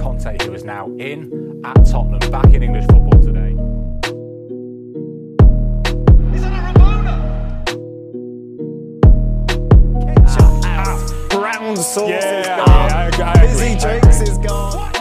Conte, who is now in at Tottenham, back in English football today. Is that a Ramona? Ketchup, ah, brown sauce Yeah, is I- gone. I I Fizzy agree, I drinks is gone.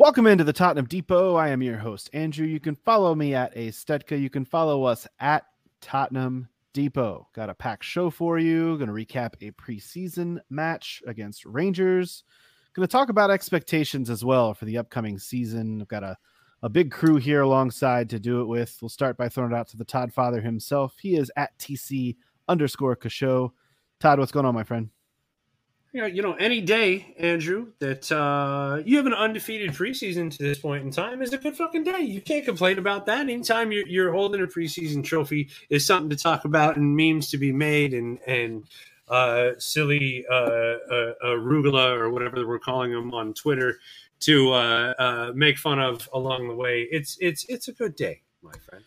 Welcome into the Tottenham Depot. I am your host, Andrew. You can follow me at a Stedka. You can follow us at Tottenham Depot. Got a packed show for you. Going to recap a preseason match against Rangers. Going to talk about expectations as well for the upcoming season. I've got a, a big crew here alongside to do it with. We'll start by throwing it out to the Todd father himself. He is at TC underscore Kasho. Todd, what's going on, my friend? Yeah, you know, any day, Andrew, that uh, you have an undefeated preseason to this point in time is a good fucking day. You can't complain about that. Anytime you're, you're holding a preseason trophy is something to talk about and memes to be made and and uh, silly uh, uh, arugula or whatever we're calling them on Twitter to uh, uh, make fun of along the way. It's it's it's a good day, my friend.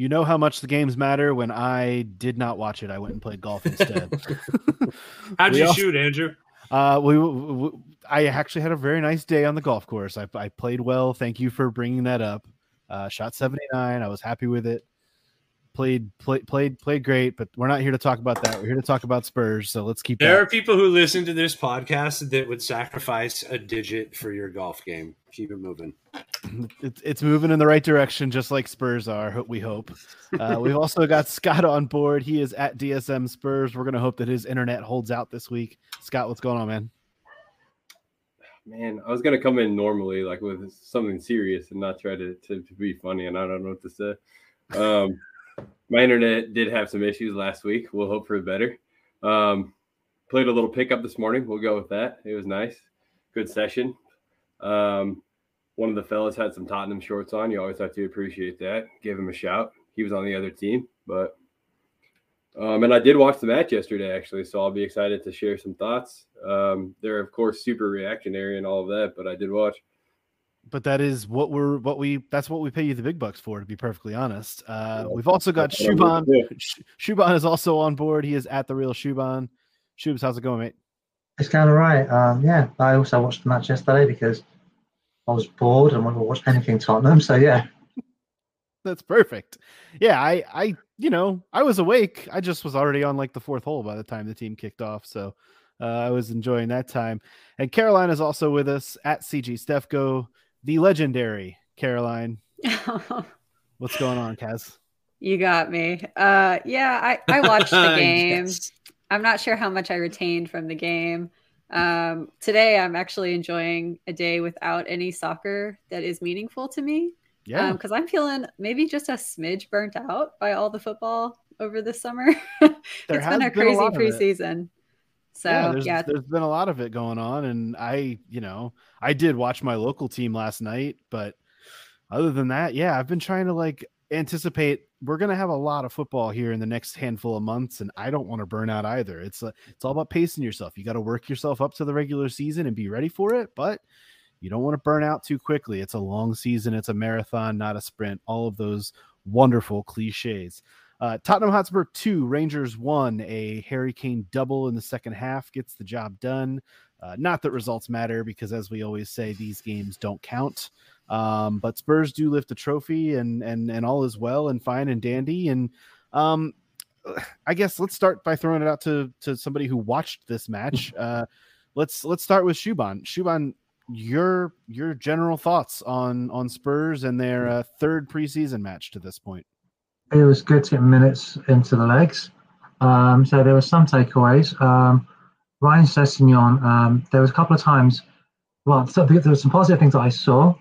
You know how much the games matter. When I did not watch it, I went and played golf instead. How'd We you all- shoot, Andrew? Uh, we, we, I actually had a very nice day on the golf course. I, I played well. Thank you for bringing that up. Uh, shot 79. I was happy with it. Played, played, played, played great, but we're not here to talk about that. We're here to talk about Spurs. So let's keep There are people who listen to this podcast that would sacrifice a digit for your golf game. Keep it moving. It's, it's moving in the right direction, just like Spurs are. ho- We hope. Uh, we've also got Scott on board. He is at DSM Spurs. We're going to hope that his internet holds out this week. Scott, what's going on, man? Man, I was gonna come in normally, like with something serious, and not try to, to, to be funny, and I don't know what to say. Um, my internet did have some issues last week. We'll hope for better. Um, played a little pickup this morning. We'll go with that. It was nice, good session. Um, one of the fellas had some Tottenham shorts on. You always have to appreciate that. Give him a shout. He was on the other team, but um, and I did watch the match yesterday, actually, so I'll be excited to share some thoughts. Um, they're of course super reactionary and all of that, but I did watch. but that is what we're what we that's what we pay you the big bucks for to be perfectly honest uh Yeah, we've also got shuban shuban is also on board he is at the real shuban shubs how's it going mate It's going all right. Um, yeah, I also watched the match yesterday because I was bored and wanted to watch anything Tottenham. So yeah, that's perfect yeah i i you know i was awake i just was already on like the fourth hole by the time the team kicked off so uh, i was enjoying that time and caroline is also with us at cg stefco the legendary caroline what's going on kaz you got me. Uh, yeah, I, I watched the game. Yes. I'm not sure how much I retained from the game. Um, today, I'm actually enjoying a day without any soccer that is meaningful to me. yeah because I'm feeling maybe just a smidge burnt out by all the football over the summer. it's been a been a crazy of preseason. So yeah, yeah, there's, there's been a lot of it going on, and I, you know, I did watch my local team last night, but other than that, yeah, I've been trying to like anticipate we're gonna have a lot of football here in the next handful of months, and I don't want to burn out either. It's uh, it's all about pacing yourself. You got to work yourself up to the regular season and be ready for it, but you don't want to burn out too quickly. It's a long season, it's a marathon, not a sprint. All of those wonderful cliches. Uh, Tottenham Hotspur 2, Rangers 1, a Harry Kane double in the second half gets the job done. Uh, not that results matter because, as we always say, these games don't count. Um, but Spurs do lift a trophy, and and and all is well and fine and dandy. And um, I guess let's start by throwing it out to to somebody who watched this match. Uh, let's let's start with Shuban. Shuban, your your general thoughts on on Spurs and their uh, third preseason match to this point. it was good to get minutes into the legs. Um, so there were some takeaways. Um, Ryan Sessegnon, um, there was a couple of times. Well, so there there were some positive things that I saw.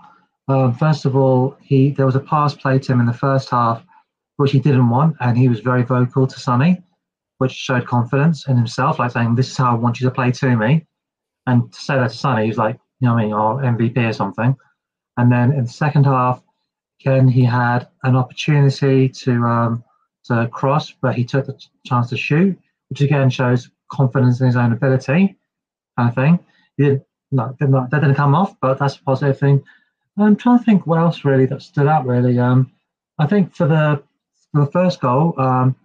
Um, first of all, he there was a pass played to him in the first half, which he didn't want, and he was very vocal to Sonny, which showed confidence in himself, like saying, "This is how I want you to play to me." And to say that to Sonny, he's like, you know what I mean, or MVP or something. And then in the second half, again, he had an opportunity to um, to cross, but he took the chance to shoot, which again shows confidence in his own ability, kind of thing. He didn't, no, did not, that didn't come off, but that's a positive thing. I'm trying to think what else really that stood out. Really, um, I think for the for the first goal, um,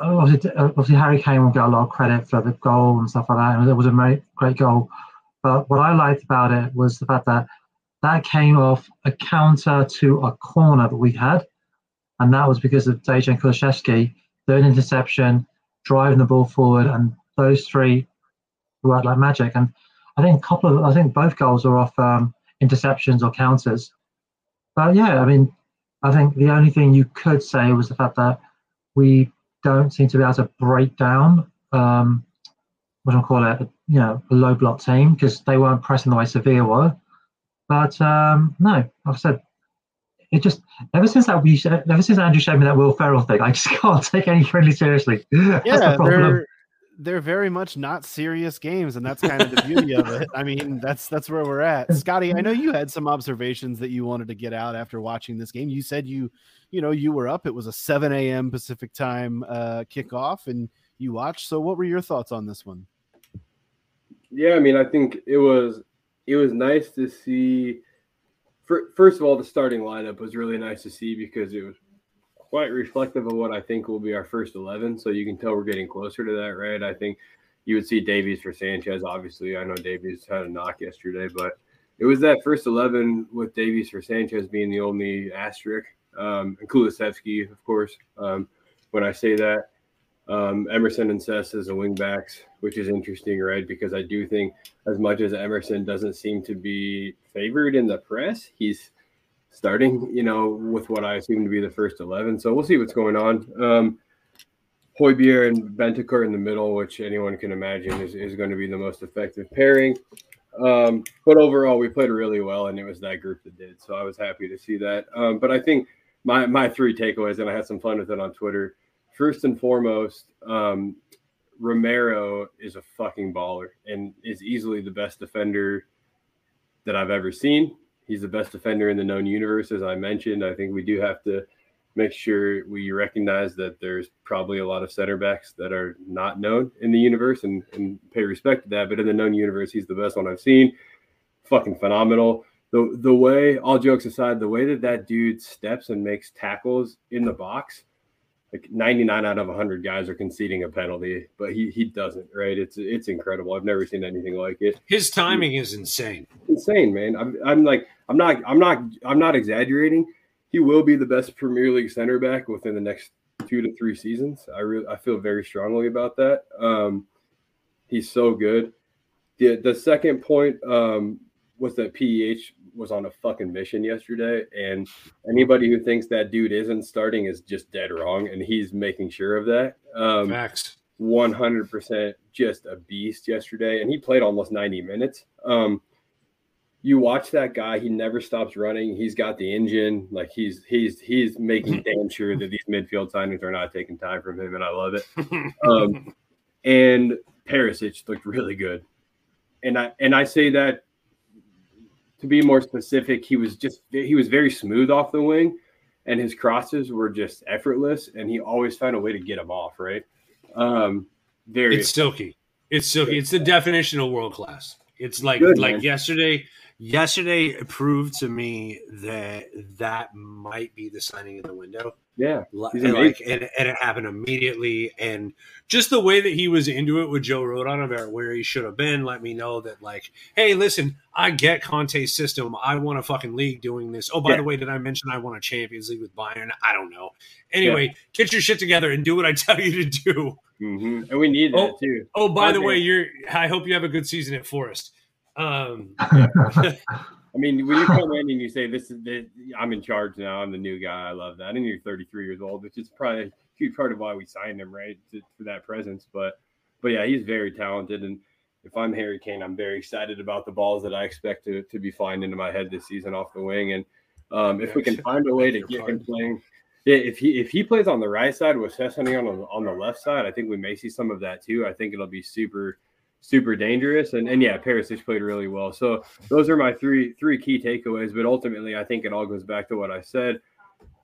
obviously, obviously Harry Kane will get a lot of credit for the goal and stuff like that. It was a great, great goal. But what I liked about it was the fact that that came off a counter to a corner that we had, and that was because of Dejan Kulusevski doing interception, driving the ball forward, and those three worked like magic. And I think a couple of, I think both goals are off um, interceptions or counters. But yeah, I mean, I think the only thing you could say was the fact that we don't seem to be able to break down, um, what do I call it, you know, a low block team because they weren't pressing the way Sevilla were. But um, no, like I said, it just ever since that we ever since Andrew showed me that Will Ferrell thing, I just can't take any friendly seriously. That's the Yeah, problem. they're they're very much not serious games, and that's kind of the beauty of it. I mean, that's that's where we're at. Scotty, I know you had some observations that you wanted to get out after watching this game. You said you, you know, you were up. It was a 7 a.m. Pacific time uh, kickoff, and you watched. So, what were your thoughts on this one? Yeah, I mean, I think it was it was nice to see. fir- First of all, the starting lineup was really nice to see because it was quite reflective of what I think will be our first eleven. So you can tell we're getting closer to that, right? I think you would see Davies for Sanchez. Obviously, I know Davies had a knock yesterday, but it was that first eleven with Davies for Sanchez being the only asterisk, um, and Kulusevski, of course. Um, when I say that, um, Emerson and Sess as the wingbacks, which is interesting, right? Because I do think as much as Emerson doesn't seem to be favored in the press, he's starting, you know, with what I assume to be the first 11. So we'll see what's going on. Um, Højbjerg and Bentancur in the middle, which anyone can imagine is, is going to be the most effective pairing. Um, but overall, we played really well, and it was that group that did. So I was happy to see that. Um, but I think my, my three takeaways, and I had some fun with it on Twitter. First and foremost, um, Romero is a fucking baller and is easily the best defender that I've ever seen. He's the best defender in the known universe, as I mentioned. I think we do have to make sure we recognize that there's probably a lot of center backs that are not known in the universe and, and pay respect to that. But in the known universe, he's the best one I've seen. Fucking phenomenal. The, the way, all jokes aside, the way that that dude steps and makes tackles in the box, like 99 out of 100 guys are conceding a penalty, but he he doesn't, right? It's it's incredible. I've never seen anything like it His timing is insane. insane, man. I'm, I'm like, I'm not, I'm not, I'm not exaggerating. He will be the best Premier League center back within the next two to three seasons. I really, I feel very strongly about that. Um, he's so good. The the second point um, was that PEH was on a fucking mission yesterday, and anybody who thinks that dude isn't starting is just dead wrong, and he's making sure of that. Um, Facts. 100% just a beast yesterday and he played almost 90 minutes um you watch that guy he never stops running he's got the engine like he's he's he's making damn sure that these midfield signings are not taking time from him and i love it um and Perisic looked really good and i and i say that to be more specific he was just he was very smooth off the wing and his crosses were just effortless and he always found a way to get them off right um very It's silky. It's silky. It's the definition of world class. It's like Good, like man. yesterday. Yesterday proved to me that that might be the signing of the window. yeah and like and, and it happened immediately. And just the way that he was into it with Joe Rodon about where he should have been let me know that like hey listen I get Conte's system. I want a fucking league doing this. Oh by Yeah. the way did I mention I want a Champions League with Bayern? I don't know. Anyway get your shit together and do what I tell you to do. Hmm and we need that Oh, too. oh by the way you're I hope you have a good season at Forest um I mean, when you come in and you say this is the, I'm in charge now, I'm the new guy. I love that. And you're 33 years old, which is probably a huge part of why we signed him, right, to, for that presence. But, but yeah, he's very talented, and if I'm Harry Kane, I'm very excited about the balls that I expect to, to be flying into my head this season off the wing. And um, if we can find a way to get him playing, if he if he plays on the right side with Sessegnon on, on the left side, I think we may see some of that too. I think it'll be super super dangerous. And and yeah, Perisic played really well. So those are my three three key takeaways. But ultimately, I think it all goes back to what I said.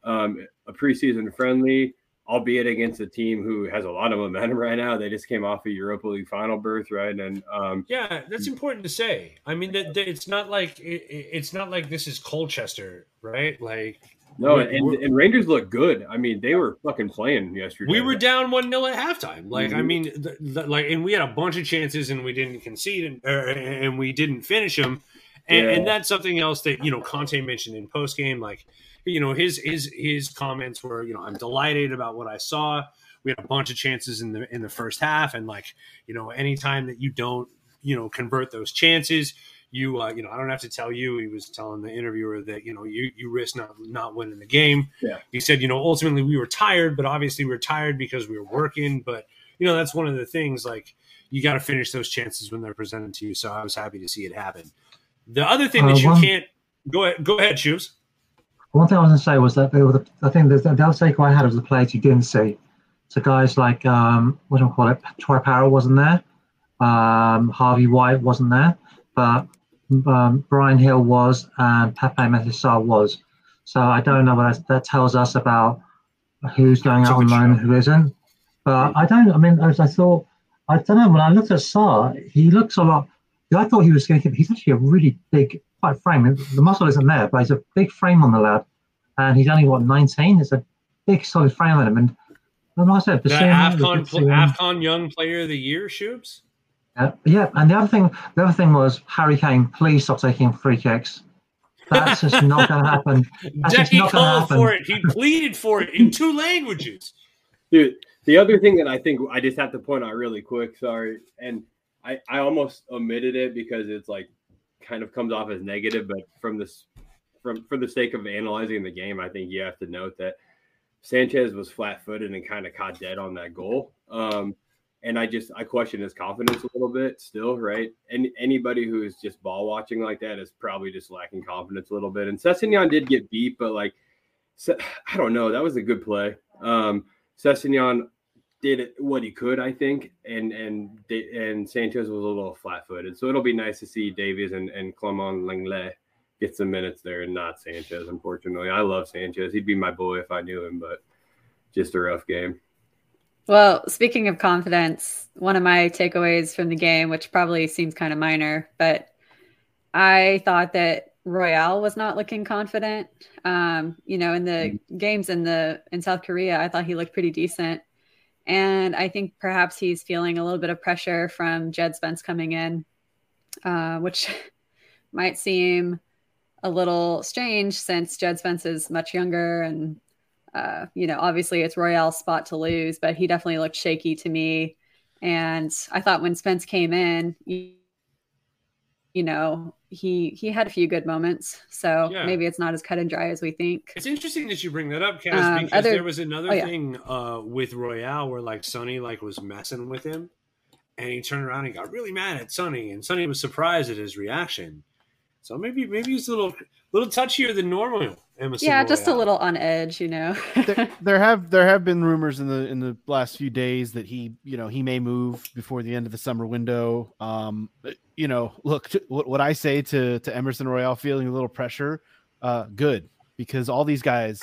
Um, a preseason friendly, albeit against a team who has a lot of momentum right now. They just came off a Europa League final berth, right? And um, yeah, that's important to say. I mean, that, that it's not like it, it's not like this is Colchester, right? Like no, and, and Rangers look good. I mean, they were fucking playing yesterday. We were down one 0 at halftime. Like, mm-hmm. I mean, the, the, like, and we had a bunch of chances, and we didn't concede, and, er, and we didn't finish them. And, yeah. and, that's something else that you know Conte mentioned in post game. Like, you know, his his his comments were, you know, I'm delighted about what I saw. We had a bunch of chances in the in the first half, and like, you know, anytime that you don't, you know, convert those chances, you uh, you know I don't have to tell you. He was telling the interviewer that you know you you risk not not winning the game. Yeah. He said you know ultimately we were tired, but obviously we were tired because we were working. But you know that's one of the things like you got to finish those chances when they're presented to you. So I was happy to see it happen. The other thing that uh, you one, can't go ahead go ahead, shoes. One thing I was going to say was that they were the, I think the, the other takeaway I had was the players you didn't see. So guys like um, what do I call it? Troy Parrott wasn't there. Um, Harvey White wasn't there, but um, Bryan Gil was and Pape Matar was. So I don't know what that, that tells us about who's going out on loan and who isn't. But I don't. I mean, as I thought, I don't know. When I looked at Sarr, he looks a lot. I thought he was going to. He's actually a really big, quite frame. The muscle isn't there, but he's a big frame on the lad, and he's only what 19. It's a big, solid frame on him. And like I said, the, the Afcon, Afcon Young Player of the Year, Shoops. Yeah, yeah, and the other thing, the other thing was Harry Kane. Please stop taking free kicks. That's just not going to happen. That's Decky not called happen. for it. He pleaded for it in two languages. Dude, the other thing that I think I just have to point out really quick. Sorry, and I I almost omitted it because it's like kind of comes off as negative, but from this from for the sake of analyzing the game, I think you have to note that Sanchez was flat footed and kind of caught dead on that goal. Um, and I just I question his confidence a little bit still, right? And anybody who is just ball watching like that is probably just lacking confidence a little bit. And Sessegnon did get beat, but like I don't know, that was a good play. Um Sessegnon did what he could, I think, and and and Sanchez was a little flat-footed. So it'll be nice to see Davies and and Clement Lenglet get some minutes there, and not Sanchez. Unfortunately, I love Sanchez. He'd be my boy if I knew him, but just a rough game. Well, speaking of confidence, one of my takeaways from the game, which probably seems kind of minor, but I thought that Royal was not looking confident. Um, you know, in the mm-hmm. games in the in South Korea, I thought he looked pretty decent. And I think perhaps he's feeling a little bit of pressure from Jed Spence coming in, uh, which might seem a little strange since Jed Spence is much younger and uh, you know, obviously it's Royal's spot to lose, but he definitely looked shaky to me. And I thought when Spence came in, you, you know, he he had a few good moments. So yeah. maybe it's not as cut and dry as we think. It's interesting that you bring that up, Kaz, um, because other, there was another oh, yeah. thing uh, with Royal where like Sonny like was messing with him, and he turned around and got really mad at Sonny, and Sonny was surprised at his reaction. So maybe maybe he's a little little touchier than normal. Emerson yeah, Royal. just a little on edge, you know. there, there, have there have been rumors in the in the last few days that he you know he may move before the end of the summer window. Um, you know, look, what, what I say to to Emerson Royal feeling a little pressure, uh, good because all these guys,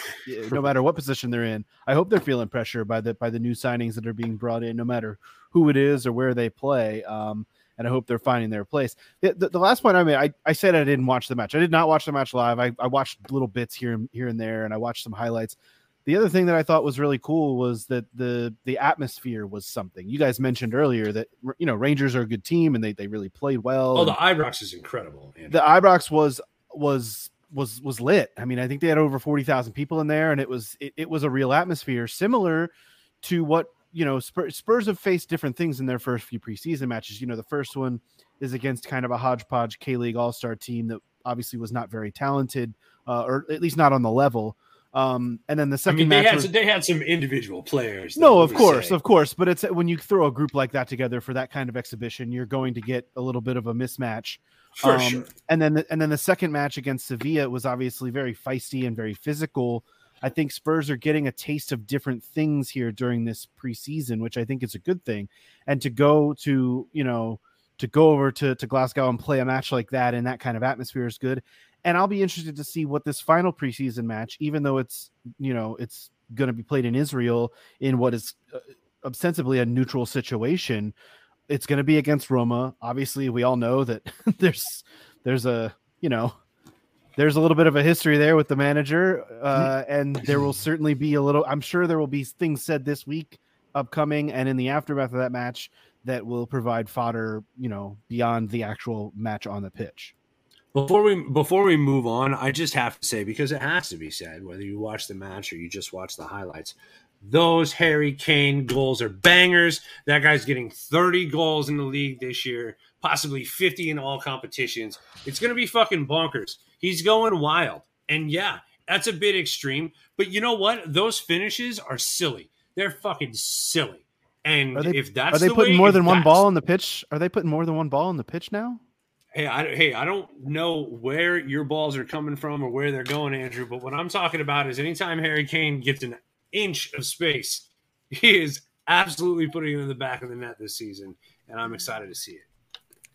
no matter what position they're in, I hope they're feeling pressure by the by the new signings that are being brought in, no matter who it is or where they play. Um, and I hope they're finding their place. The, the, the, last point I made, I, I said I didn't watch the match. I did not watch the match live. I, I watched little bits here and here and there, and I watched some highlights. The other thing that I thought was really cool was that the the atmosphere was something. You guys mentioned earlier that you know Rangers are a good team and they, they really played well. Oh, the Ibrox is incredible. Andrew. The Ibrox was was was was lit. I mean, I think they had over forty thousand people in there, and it was it, it was a real atmosphere, similar to what you know, Spurs, Spurs have faced different things in their first few preseason matches. You know, the first one is against kind of a hodgepodge K League All Star team that obviously was not very talented, uh, or at least not on the level. Um, and then the I second mean, they match had was- some, they had some individual players. no, of course, say. of course. But it's when you throw a group like that together for that kind of exhibition, you're going to get a little bit of a mismatch. for Um, sure. And then, the, and then the second match against Sevilla was obviously very feisty and very physical. I think Spurs are getting a taste of different things here during this preseason, which I think is a good thing. And to go to you know to go over to to Glasgow and play a match like that in that kind of atmosphere is good. And I'll be interested to see what this final preseason match, even though it's you know it's going to be played in Israel in what is uh, ostensibly a neutral situation. It's going to be against Roma. Obviously, we all know that there's there's a you know there's a little bit of a history there with the manager, uh, and there will certainly be a little. I'm sure there will be things said this week, upcoming, and in the aftermath of that match that will provide fodder, you know, beyond the actual match on the pitch. Before we before we move on, I just have to say because it has to be said, whether you watch the match or you just watch the highlights, those Harry Kane goals are bangers. That guy's getting 30 goals in the league this year, possibly 50 in all competitions. It's gonna be fucking bonkers. He's going wild, and yeah, that's a bit extreme. But you know what? Those finishes are silly. They're fucking silly. And Are they, if that's are they the putting way- more than one ball in the pitch? Are they putting more than one ball in the pitch now? Hey, I, hey, I don't know where your balls are coming from or where they're going, Andrew. But what I'm talking about is anytime Harry Kane gets an inch of space, he is absolutely putting it in the back of the net this season, and I'm excited to see it.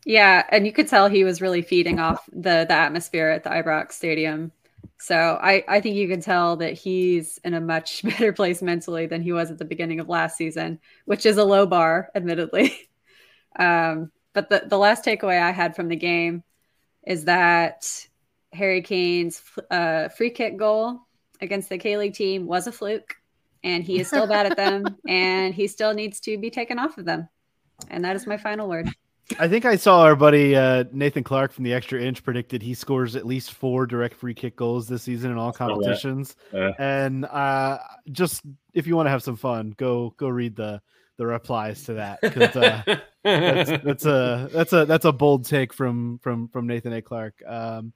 Yeah, and you could tell he was really feeding off the the atmosphere at the Ibrox Stadium. So I I think you can tell that he's in a much better place mentally than he was at the beginning of last season, which is a low bar, admittedly. Um, but the the last takeaway I had from the game is that Harry Kane's uh, free kick goal against the K League team was a fluke, and he is still bad at them, and he still needs to be taken off of them. And that is my final word. I think I saw our buddy uh, Nathan Clark from the Extra Inch predicted he scores at least four direct free kick goals this season in all that. competitions. Yeah. And uh, just if you want to have some fun, go go read the the replies to that. 'cause, uh, that's, that's a that's a that's a bold take from from from Nathan A. Clark. Um,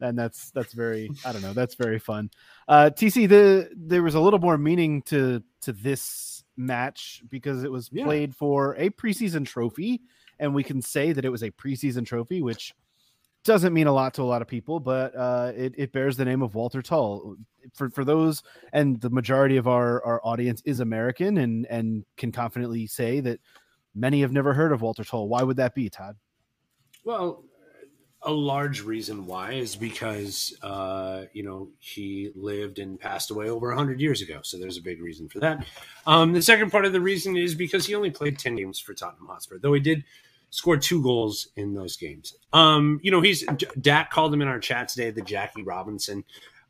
and that's that's very I don't know that's very fun. Uh, TC the there was a little more meaning to to this match because it was Yeah. played for a preseason trophy, and we can say that it was a preseason trophy, which doesn't mean a lot to a lot of people, but uh, it, it bears the name of Walter Tull. For for those, and the majority of our, our audience is American, and and can confidently say that many have never heard of Walter Tull. Why would that be, Todd? Well, a large reason why is because uh, you know he lived and passed away over hundred years ago, so there's a big reason for that. Um, the second part of the reason is because he only played ten games for Tottenham Hotspur, though he did score two goals in those games. Um, you know, he's Dak called him in our chat today the Jackie Robinson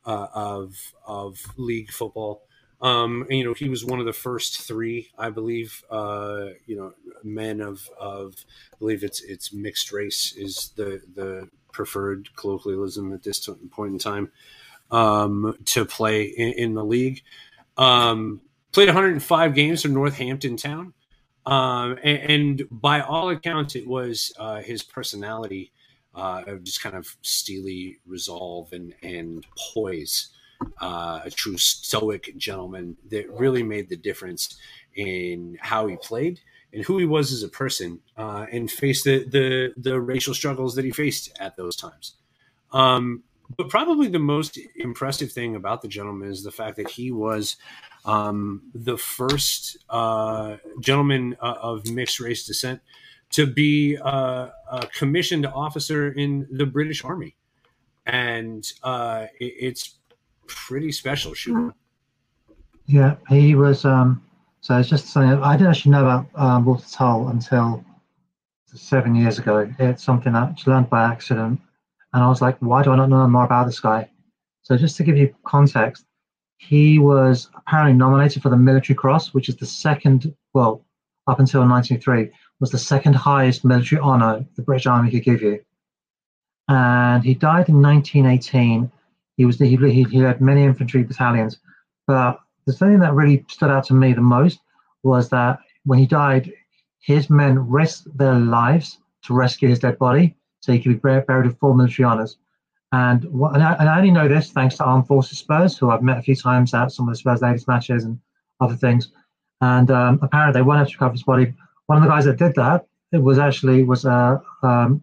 uh, of of league football. Um, and, you know, he was one of the first three, I believe. Uh, you know, men of of I believe it's it's mixed race is the the preferred colloquialism at this point in time um, to play in, in the league. Um, played 105 games for Northampton Town, um, and, and by all accounts, it was uh, his personality uh, of just kind of steely resolve and and poise. Uh, a true stoic gentleman that really made the difference in how he played and who he was as a person, uh, and faced the, the the racial struggles that he faced at those times. Um, but probably the most impressive thing about the gentleman is the fact that he was um, the first uh, gentleman uh, of mixed race descent to be uh, a commissioned officer in the British Army, and uh, it, it's pretty special. Shooter. Yeah, he was. Um, so it's just something I didn't actually know about um, Walter Tull until seven years ago. It's something I learned by accident, and I was like, why do I not know more about this guy? So just to give you context, he was apparently nominated for the Military Cross, which is the second, well, up until 1903, was the second highest military honor the British Army could give you. And he died in 1918. He was he, he, led many infantry battalions, but the thing that really stood out to me the most was that when he died, his men risked their lives to rescue his dead body so he could be buried with full military honors. And, what, and, I, and I only know this thanks to Armed Forces Spurs, who I've met a few times at some of the Spurs ladies matches and other things. And um, apparently they able to recover his body. One of the guys that did that, it was actually was a, um,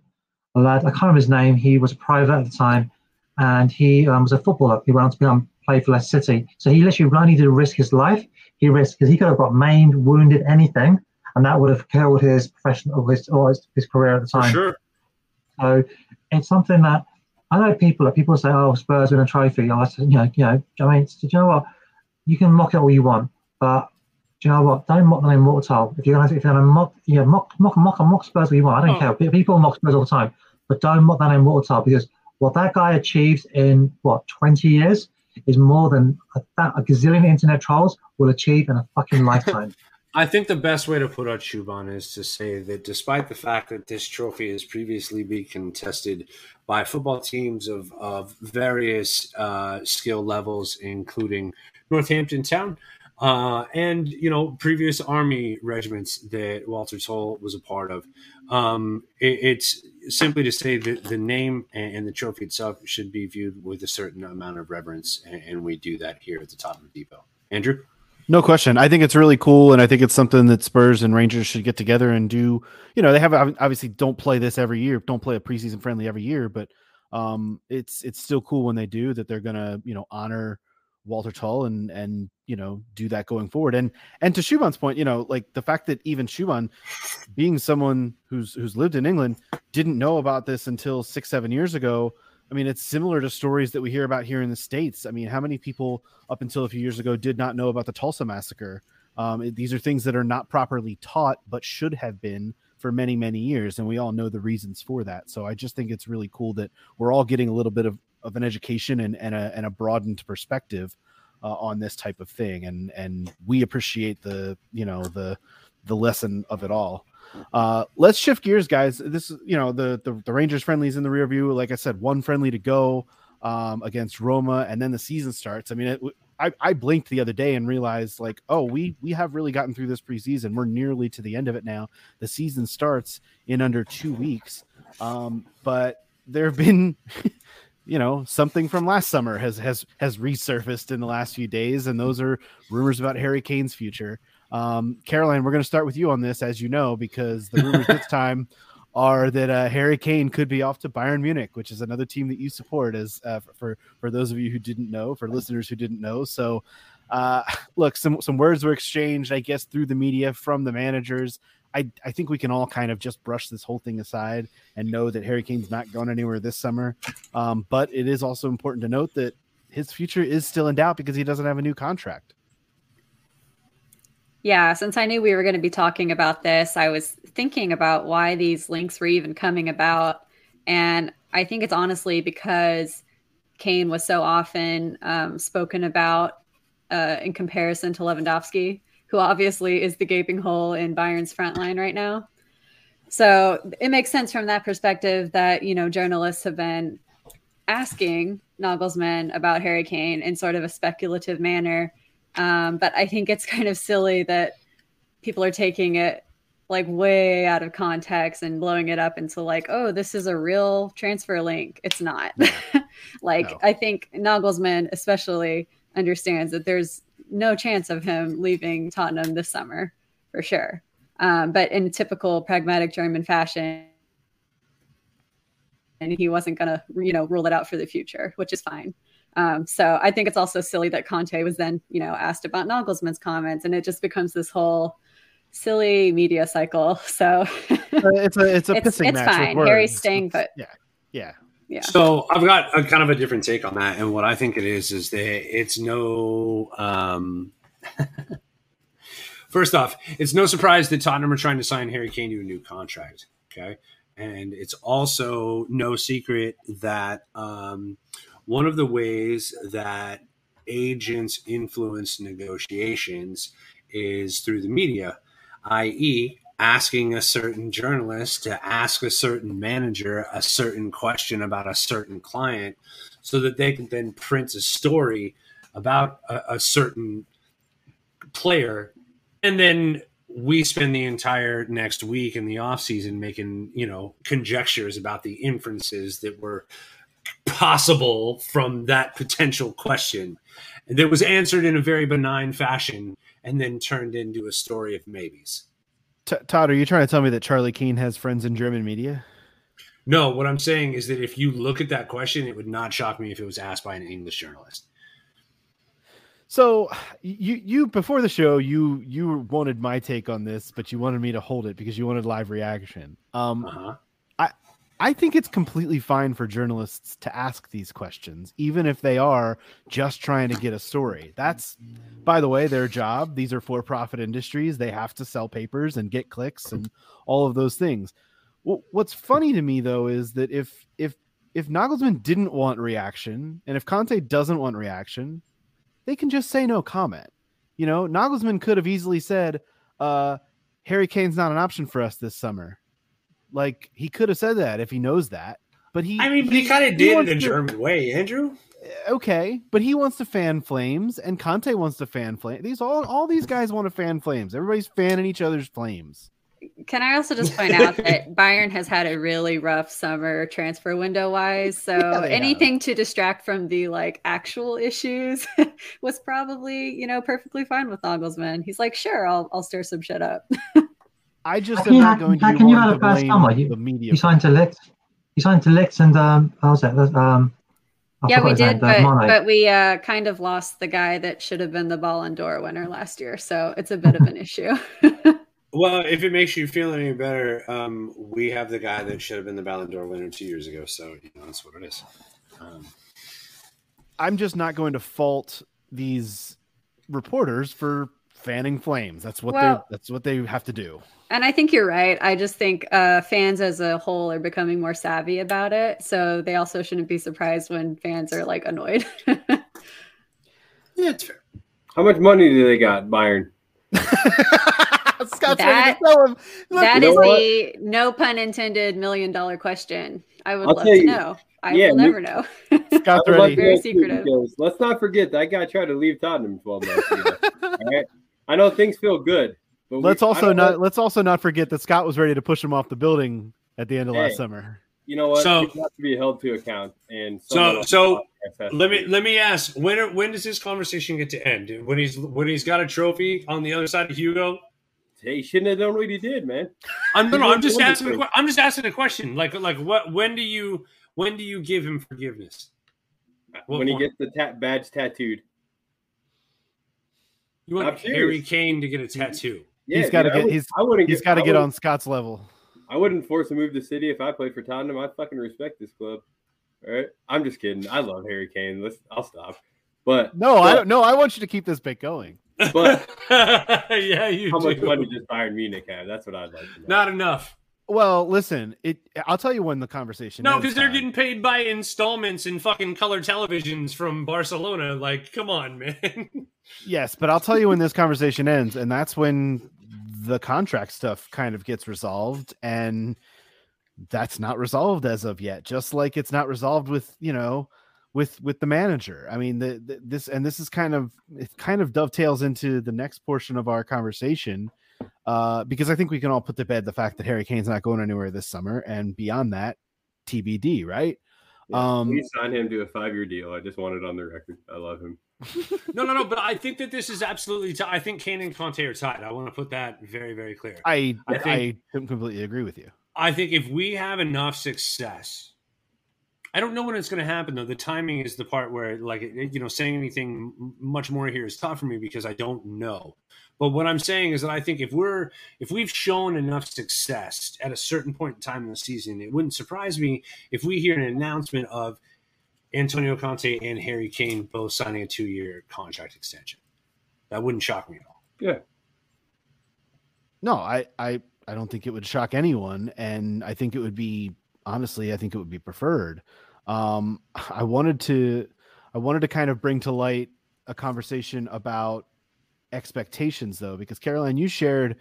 a lad. I can't remember his name. He was a private at the time, and he um, was a footballer. He went on to become play for Leicester City. So he literally only did risk his life. He risked because he could have got maimed, wounded, anything, and that would have killed his professional his, or his, his career at the time. For sure. So it's something that I know people that people say, "Oh, Spurs win a trophy." I said, you know, you know, I mean, do you know what? You can mock it all you want, but do you know what? Don't mock the name Walter Tull. If you're gonna, if you're gonna mock, you know, mock, mock, mock, mock Spurs all you want. I don't Oh. care. People mock Spurs all the time, but don't mock that name Walter Tull because what that guy achieves in what 20 years is more than a, a gazillion internet trolls will achieve in a fucking lifetime. I think the best way to put out Shuban is to say that despite the fact that this trophy has previously been contested by football teams of, of various uh, skill levels, including Northampton Town, uh, and you know previous army regiments that Walter Tull was a part of. Um, it, it's simply to say that the name and, and the trophy itself should be viewed with a certain amount of reverence, and, and we do that here at the Tottenham Depot. Andrew. No question. I think it's really cool, and I think it's something that Spurs and Rangers should get together and do. You know, they have obviously don't play this every year, don't play a preseason friendly every year, but um, it's it's still cool when they do that. They're gonna you know honor Walter Tull and and you know do that going forward. And and to Shuban's point, you know, like the fact that even Shuban, being someone who's who's lived in England, didn't know about this until six seven years ago. I mean, it's similar to stories that we hear about here in the states. I mean, how many people up until a few years ago did not know about the Tulsa massacre? Um, these are things that are not properly taught, but should have been for many many years, and we all know the reasons for that. So I just think it's really cool that we're all getting a little bit of, of an education and, and a and a broadened perspective uh, on this type of thing, and and we appreciate the you know the the lesson of it all. Uh, let's shift gears, guys. This you know the, the the Rangers friendlies in the rear view. Like I said, one friendly to go um, against Roma, and then the season starts. I mean, it, I I blinked the other day and realized like, oh, we we have really gotten through this preseason. We're nearly to the end of it now. The season starts in under two weeks. Um, but there have been. You know, something from last summer has has has resurfaced in the last few days, and those are rumors about Harry Kane's future. Um, Caroline, we're going to start with you on this, as you know, because the rumors this time are that uh, Harry Kane could be off to Bayern Munich, which is another team that you support. As uh, for for those of you who didn't know, for listeners who didn't know, so uh, look, some some words were exchanged, I guess, through the media from the managers. I, I think we can all kind of just brush this whole thing aside and know that Harry Kane's not going anywhere this summer. Um, but it is also important to note that his future is still in doubt because he doesn't have a new contract. Yeah, since I knew we were going to be talking about this, I was thinking about why these links were even coming about. And I think it's honestly because Kane was so often um, spoken about uh, in comparison to Lewandowski, who obviously is the gaping hole in Bayern's front line right now. So it makes sense from that perspective that, you know, journalists have been asking Nagelsmann about Harry Kane in sort of a speculative manner. Um, but I think it's kind of silly that people are taking it like way out of context and blowing it up into like, oh, this is a real transfer link. It's not. like, No. I think Nagelsmann especially understands that there's no chance of him leaving Tottenham this summer for sure. Um, but in typical pragmatic German fashion, and he wasn't going to, you know, rule it out for the future, which is fine. Um, so I think it's also silly that Conte was then, you know, asked about Nagelsmann's comments, and it just becomes this whole silly media cycle. So it's a it's a It's- pissing it's match. with fine. words. Harry's staying It's- put. Yeah, yeah. yeah, So I've got a kind of a different take on that, and what I think it is is that it's no. Um, first off, it's no surprise that Tottenham are trying to sign Harry Kane to a new contract. Okay, and it's also no secret that um, one of the ways that agents influence negotiations is through the media, i.e., asking a certain journalist to ask a certain manager a certain question about a certain client so that they can then print a story about a, a certain player and then we spend the entire next week in the off season making you know conjectures about the inferences that were possible from that potential question that was answered in a very benign fashion and then turned into a story of maybes. T- Todd, are you trying to tell me that Charlie Kane has friends in German media? No, what I'm saying is that if you look at that question, it would not shock me if it was asked by an English journalist. So you you before the show you you wanted my take on this, but you wanted me to hold it because you wanted live reaction. Um, Uh-huh. I I think it's completely fine for journalists to ask these questions, even if they are just trying to get a story. That's, by the way, their job. These are for-profit industries; they have to sell papers and get clicks and all of those things. Wh- What's funny to me though is that if if if Nagelsmann didn't want reaction, and if Conte doesn't want reaction, they can just say no comment. You know, Nagelsmann could have easily said, uh, Harry Kane's not an option for us this summer. Like he could have said that if he knows that. But he I mean, but he kind of did it wants a to- German way, Andrew. Eh, okay, but he wants to fan flames and Conte wants to fan flame. These all all these guys want to fan flames. Everybody's fanning each other's flames. Can I also just point out that Bayern has had a really rough summer transfer window wise. So Yeah, they have. anything to distract from the like actual issues was probably, you know, perfectly fine with Nagelsmann. He's like, sure, I'll I'll stir some shit up. I just How am can you- not going to how be can you one have to a bad blame summer? You- the media. He signed de Ligt. He signed de Ligt and um, how was that? Um, I yeah, forgot we his name, did, but but we uh, kind of lost the guy that should have been the Ballon d'Or winner last year. So it's a bit of an issue. Well, if it makes you feel any better, um, we have the guy that should have been the Ballon d'Or winner two years ago. So you know that's what it is. Um, I'm just not going to fault these reporters for fanning flames. That's what Well- they that's what they have to do. And I think you're right. I just think uh, fans as a whole are becoming more savvy about it. So they also shouldn't be surprised when fans are like annoyed. yeah, it's fair. How much money do they got, Bayern? Scott's That- ready to tell him. Look, that you know what? the no pun intended million dollar question. I would I'll love to you. know. I Yeah, will me- never know. Scott's I would like ready. Very secretive. because Let's not forget that guy tried to leave Tottenham 12 months ago. all right? I know things feel good, but Let's I also don't know- let's also not forget that Scott was ready to push him off the building at the end of Hey. last summer. You know what? So- So, have to be held to account. And So- so, the podcast has to Let me be. let me ask when are- when does this conversation get to end? When he's when he's got a trophy on the other side of Hugo? Hey, he shouldn't have done what he did, man. I'm no, no, I'm just asking. A, que- I'm just asking a question. Like like what? When do you when do you give him forgiveness? What when he gets the ta- badge tattooed. You want I'm Harry serious. Kane to get a tattoo? Yeah, he's got to get would- he's I wouldn't he's get- got to get on Scott's level. I wouldn't force a move to City if I played for Tottenham. I fucking respect this club. All right, I'm just kidding. I love Harry Kane. Let's. I'll stop. But No, I don't. No, I want you to keep this bit going. But yeah, you how much do. money does Bayern Munich have? That's what I'd like to know. Not enough. Well, listen, it. I'll tell you when the conversation. No, because they're getting paid by installments in fucking color televisions from Barcelona. Like, come on, man. Yes, but I'll tell you when this conversation ends, and that's when the contract stuff kind of gets resolved, and that's not resolved as of yet. Just like it's not resolved with you know, with with the manager. I mean, the, the this and this is kind of it kind of dovetails into the next portion of our conversation, uh, because I think we can all put to bed the fact that Harry Kane's not going anywhere this summer, and beyond that, TBD, right? Yeah, Um, Please sign him to a five-year deal. I just want it on the record. I love him. no, no, no. But I think that this is absolutely. T- I think Kane and Conte are tied. I want to put that very, very clear. I I I, completely agree with you. I think if we have enough success, I don't know when it's going to happen though. The timing is the part where, like, you know, saying anything m- much more here is tough for me because I don't know. But what I'm saying is that I think if we're if we've shown enough success at a certain point in time in the season, it wouldn't surprise me if we hear an announcement of Antonio Conte and Harry Kane both signing a two year contract extension. That wouldn't shock me at all. Yeah. No, I, I, I don't think it would shock anyone, and I think it would be honestly, I think it would be preferred. Um, I wanted to, I wanted to kind of bring to light a conversation about expectations, though, because Caroline, you shared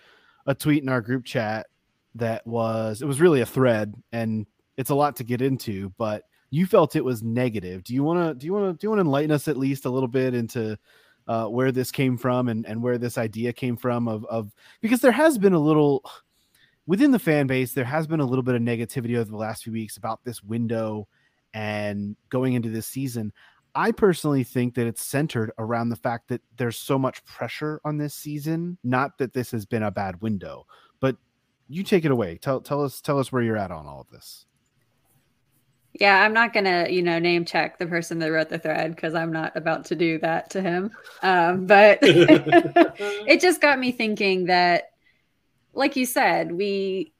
a tweet in our group chat that was, it was really a thread, and it's a lot to get into, but you felt it was negative. Do you want to, do you want to, do you want to enlighten us at least a little bit into uh, where this came from and, and where this idea came from of, of because there has been a little within the fan base there has been a little bit of negativity over the last few weeks about this window and going into this season. I personally think that it's centered around the fact that there's so much pressure on this season. Not that this has been a bad window, but you take it away. Tell tell us tell us where you're at on all of this. Yeah, I'm not gonna, you know, name check the person that wrote the thread because I'm not about to do that to him. Um, but it just got me thinking that, like you said, we,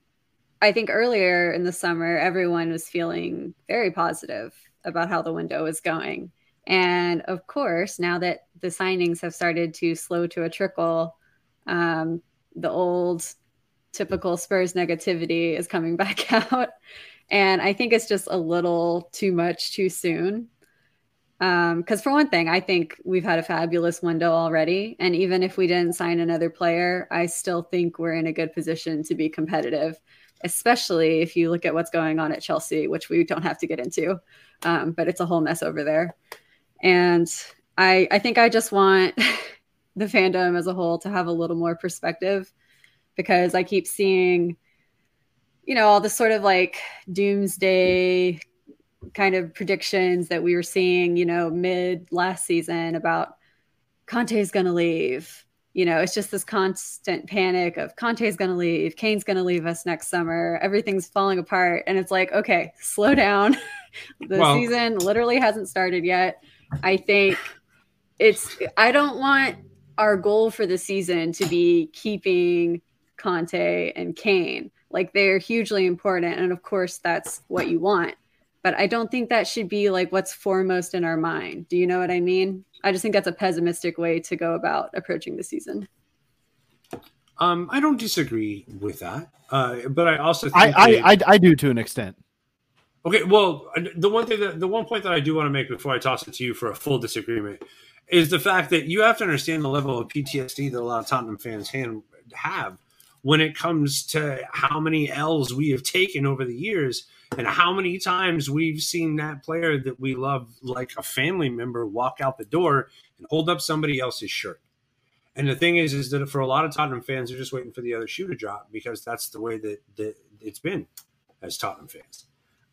I think earlier in the summer, everyone was feeling very positive about how the window was going. And of course, now that the signings have started to slow to a trickle, um, the old typical Spurs negativity is coming back out. And I think it's just a little too much too soon. Because, um, for one thing, I think we've had a fabulous window already. And even if we didn't sign another player, I still think we're in a good position to be competitive, especially if you look at what's going on at Chelsea, which we don't have to get into. Um, but it's a whole mess over there. And I, I think I just want the fandom as a whole to have a little more perspective because I keep seeing you know, all the sort of like doomsday kind of predictions that we were seeing, you know, mid last season about Conte's going to leave. You know, it's just this constant panic of Conte's going to leave, Kane's going to leave us next summer, everything's falling apart. And it's like, okay, slow down. the well, season literally hasn't started yet. I think it's, I don't want our goal for the season to be keeping Conte and Kane. Like they're hugely important. And of course, that's what you want. But I don't think that should be like what's foremost in our mind. Do you know what I mean? I just think that's a pessimistic way to go about approaching the season. Um, I don't disagree with that, uh, but I also I, I, I I do to an extent. Okay, well, the one thing that the one point that I do want to make before I toss it to you for a full disagreement is the fact that you have to understand the level of PTSD that a lot of Tottenham fans have when it comes to how many L's we have taken over the years and how many times we've seen that player that we love like a family member walk out the door and hold up somebody else's shirt. And the thing is, is that for a lot of Tottenham fans, they're just waiting for the other shoe to drop because that's the way that, that it's been as Tottenham fans.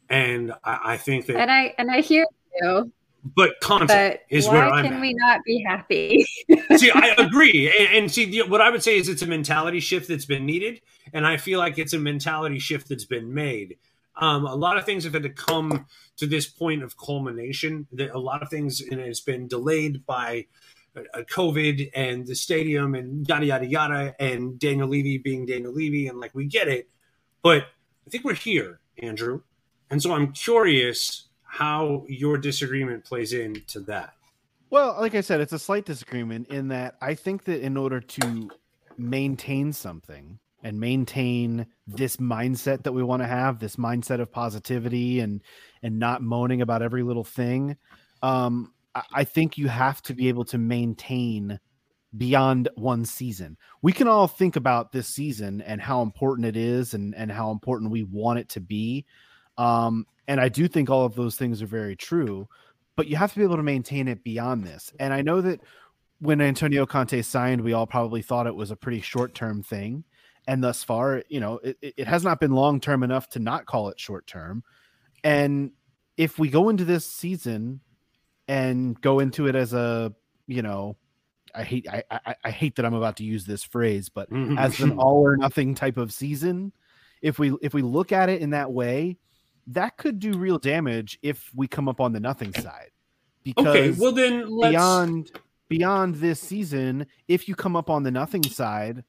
And I, I think that, and I and I hear you, but content but is where I'm. Why can we not be happy? see, I agree, and, and, see what I would say is it's a mentality shift that's been needed, and I feel like it's a mentality shift that's been made. Um, a lot of things have had to come to this point of culmination. That a lot of things and it's been delayed by uh, COVID and the stadium and yada yada yada, and Daniel Levy being Daniel Levy, and like we get it, but I think we're here, Andrew, and so I'm curious how your disagreement plays into that. Well, like I said, it's a slight disagreement in that I think that in order to maintain something and maintain this mindset that we want to have, this mindset of positivity and and not moaning about every little thing, um, I, I think you have to be able to maintain beyond one season. We can all think about this season and how important it is and and how important we want it to be. Um, and I do think all of those things are very true, but you have to be able to maintain it beyond this. And I know that when Antonio Conte signed, we all probably thought it was a pretty short term thing. And thus far, you know, it, it has not been long term enough to not call it short term. And if we go into this season and go into it as a, you know, I hate I, I, I hate that I'm about to use this phrase, but as an all or nothing type of season, if we if we look at it in that way, that could do real damage if we come up on the nothing side. Because okay, well then let's... beyond beyond this season, if you come up on the nothing side,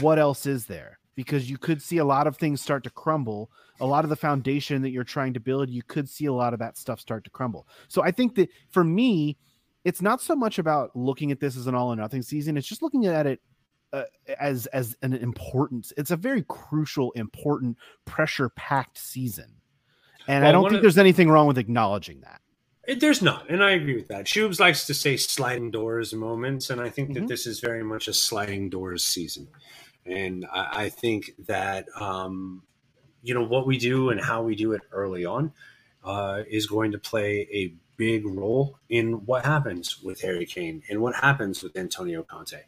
what else is there? Because you could see a lot of things start to crumble. A lot of the foundation that you're trying to build, you could see a lot of that stuff start to crumble. So I think that for me, it's not so much about looking at this as an all or nothing season. It's just looking at it uh, as as an important. It's a very crucial, important, pressure packed season and well, I don't think there's anything wrong with acknowledging that. There's not, and I agree with that. Shubes likes to say sliding doors moments, and I think mm-hmm. that this is very much a sliding doors season. And I, I think that um, you know what we do and how we do it early on uh, is going to play a big role in what happens with Harry Kane and what happens with Antonio Conte.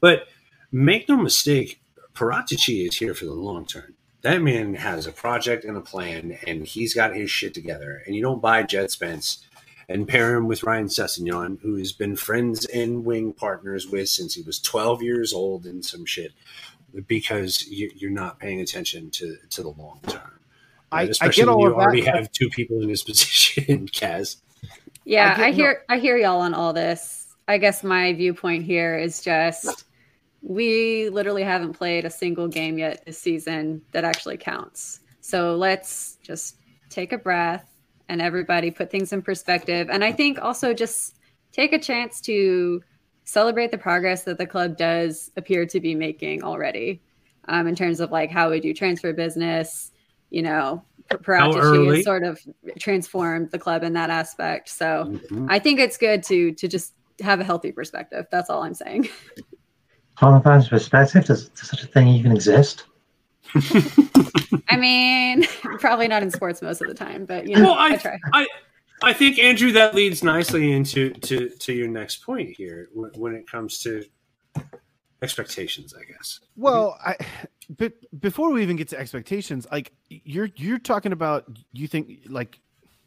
But make no mistake, Paratici is here for the long term. That man has a project and a plan, and he's got his shit together. And you don't buy Jed Spence and pair him with Ryan Sessegnon, who has been friends and wing partners with since he was 12 years old and some shit, because you, you're not paying attention to, to the long term. I, I Especially get all you of that. already have two people in this position, Kaz. Yeah, I I, get- hear I hear y'all on all this. I guess my viewpoint here is just we literally haven't played a single game yet this season that actually counts. So let's just take a breath and everybody put things in perspective. And I think also just take a chance to celebrate the progress that the club does appear to be making already um, in terms of like how we do transfer business, you know, Paratici has sort of transformed the club in that aspect. So Mhm. I think it's good to to just have a healthy perspective. That's all I'm saying. From a fan's perspective, does, does such a thing even exist? I mean, probably not in sports most of the time, but you know, Well, I, I, try. I, I think Andrew, that leads nicely into to to your next point here when, when it comes to expectations. I guess. Well, I but before we even get to expectations, like you're you're talking about you think like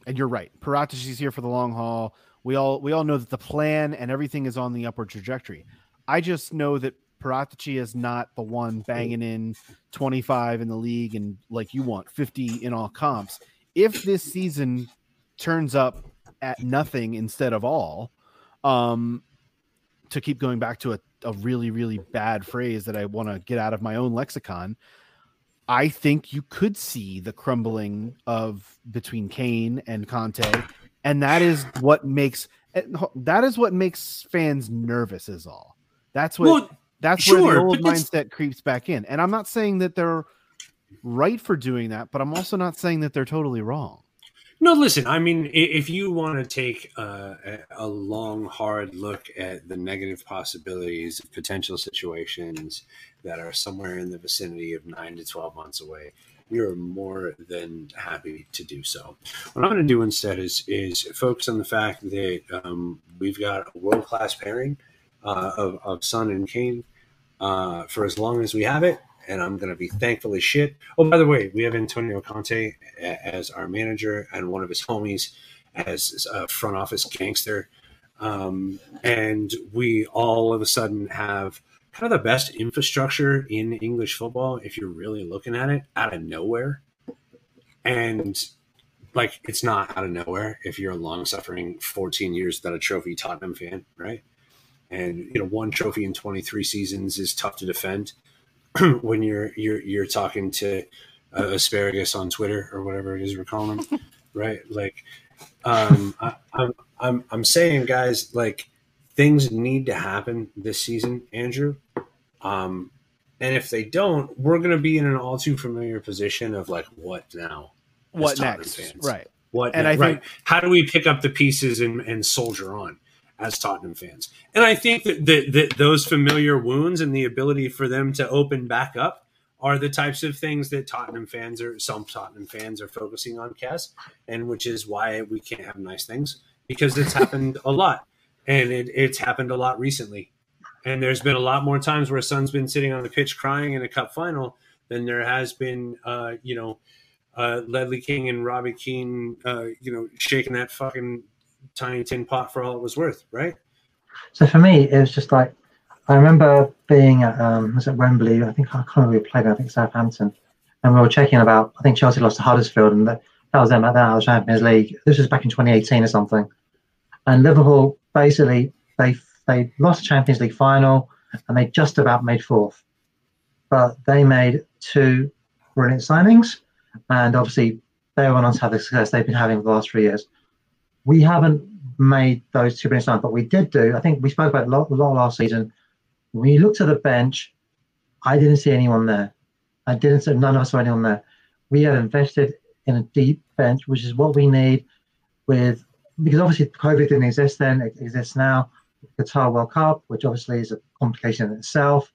and you're right. Paratici's here for the long haul. We all we all know that the plan and everything is on the upward trajectory. I just know that Paratici is not the one banging in 25 in the league and like you want 50 in all comps. If this season turns up at nothing instead of all, um, to keep going back to a, a really, really bad phrase that I want to get out of my own lexicon, I think you could see the crumbling of between Kane and Conte, and that is what makes that is what makes fans nervous. Is all. That's what. Well, that's where the old mindset creeps back in, and I'm not saying that they're right for doing that, but I'm also not saying that they're totally wrong. No, listen. I mean, if you want to take uh, a, a long, hard look at the negative possibilities of potential situations that are somewhere in the vicinity of nine to twelve months away, you're more than happy to do so. What I'm going to do instead is is focus on the fact that um, we've got a world class pairing uh, of of Son and Kane uh, for as long as we have it. And I'm going to be thankful as shit. Oh, by the way, we have Antonio Conte as our manager and one of his homies as a front office gangster. Um, and we all of a sudden have kind of the best infrastructure in English football if you're really looking at it out of nowhere. And like, it's not out of nowhere if you're a long suffering 14 years without a trophy Tottenham fan, right? And you know, one trophy in 23 seasons is tough to defend when you're you're you're talking to uh, asparagus on Twitter or whatever it is we're calling them, right? Like, um, I, I'm I'm I'm saying, guys, like things need to happen this season, Andrew. Um, and if they don't, we're going to be in an all too familiar position of like, what now? What Tottenham next? fans? Right. What And now? I right? think- How do we pick up the pieces and, and soldier on as Tottenham fans? And I think that, that those familiar wounds and the ability for them to open back up are the types of things that Tottenham fans or some Tottenham fans are focusing on, Cass, and which is why we can't have nice things because it's happened a lot, and it, it's happened a lot recently. And there's been a lot more times where Son's been sitting on the pitch crying in a cup final than there has been, uh, you know, uh, Ledley King and Robbie Keane, uh, you know, shaking that fucking tiny tin pot for all it was worth, right? So for me, it was just like I remember being at um, was at Wembley. I think I can't remember we played. I think Southampton, and we were checking about. I think Chelsea lost to Huddersfield, and that, that was them at that. Was Champions League. This was back in 2018 or something. And Liverpool basically they they lost the Champions League final, and they just about made fourth, but they made two brilliant signings, and obviously they went on to have the success they've been having for the last three years. We haven't made those two brilliant signings, but we did do. I think we spoke about it a lot, a lot last season. When you looked at the bench, I didn't see anyone there. I didn't see none of us saw anyone there. We have invested in a deep bench, which is what we need. With because obviously COVID didn't exist then, it exists now. Qatar World Cup, which obviously is a complication in itself.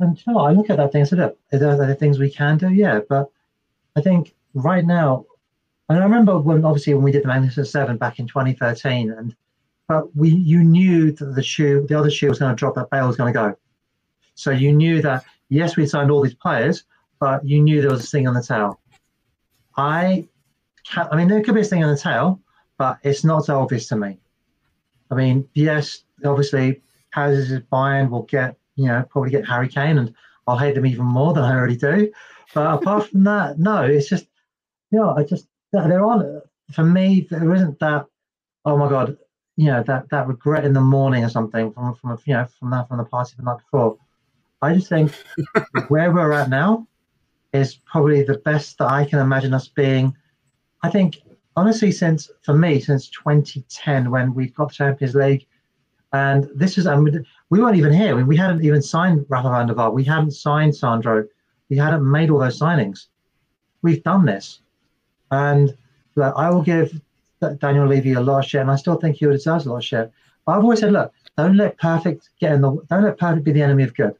And you know, I look at that thing and said, "Look, are there, are there things we can do? Yeah, but I think right now, and I remember when obviously when we did the Magnificent Seven back in 2013, and but we you knew that the shoe, the other shoe was going to drop, that Bale was going to go. So you knew that yes, we signed all these players, but you knew there was a sting on the tail. I can't, I mean, there could be a sting on the tail, but it's not so obvious to me. I mean, yes, obviously, houses is buying will get, you know, probably get Harry Kane, and I'll hate them even more than I already do. But apart from that, no, it's just, you know, I just, they're on, for me, there isn't that, oh my God, you know, that, that regret in the morning or something from, from, you know, from that, from the party the night before. I just think where we're at now is probably the best that I can imagine us being. I think honestly, since for me, since 2010 when we got the Champions League, and this is, I mean, we weren't even here. We hadn't even signed Rafa van der Vaart. We hadn't signed Sandro. We hadn't made all those signings. We've done this, and look, I will give Daniel Levy a lot of shit, and I still think he deserves a lot of shit. But I've always said, look, don't let perfect get in the, don't let perfect be the enemy of good.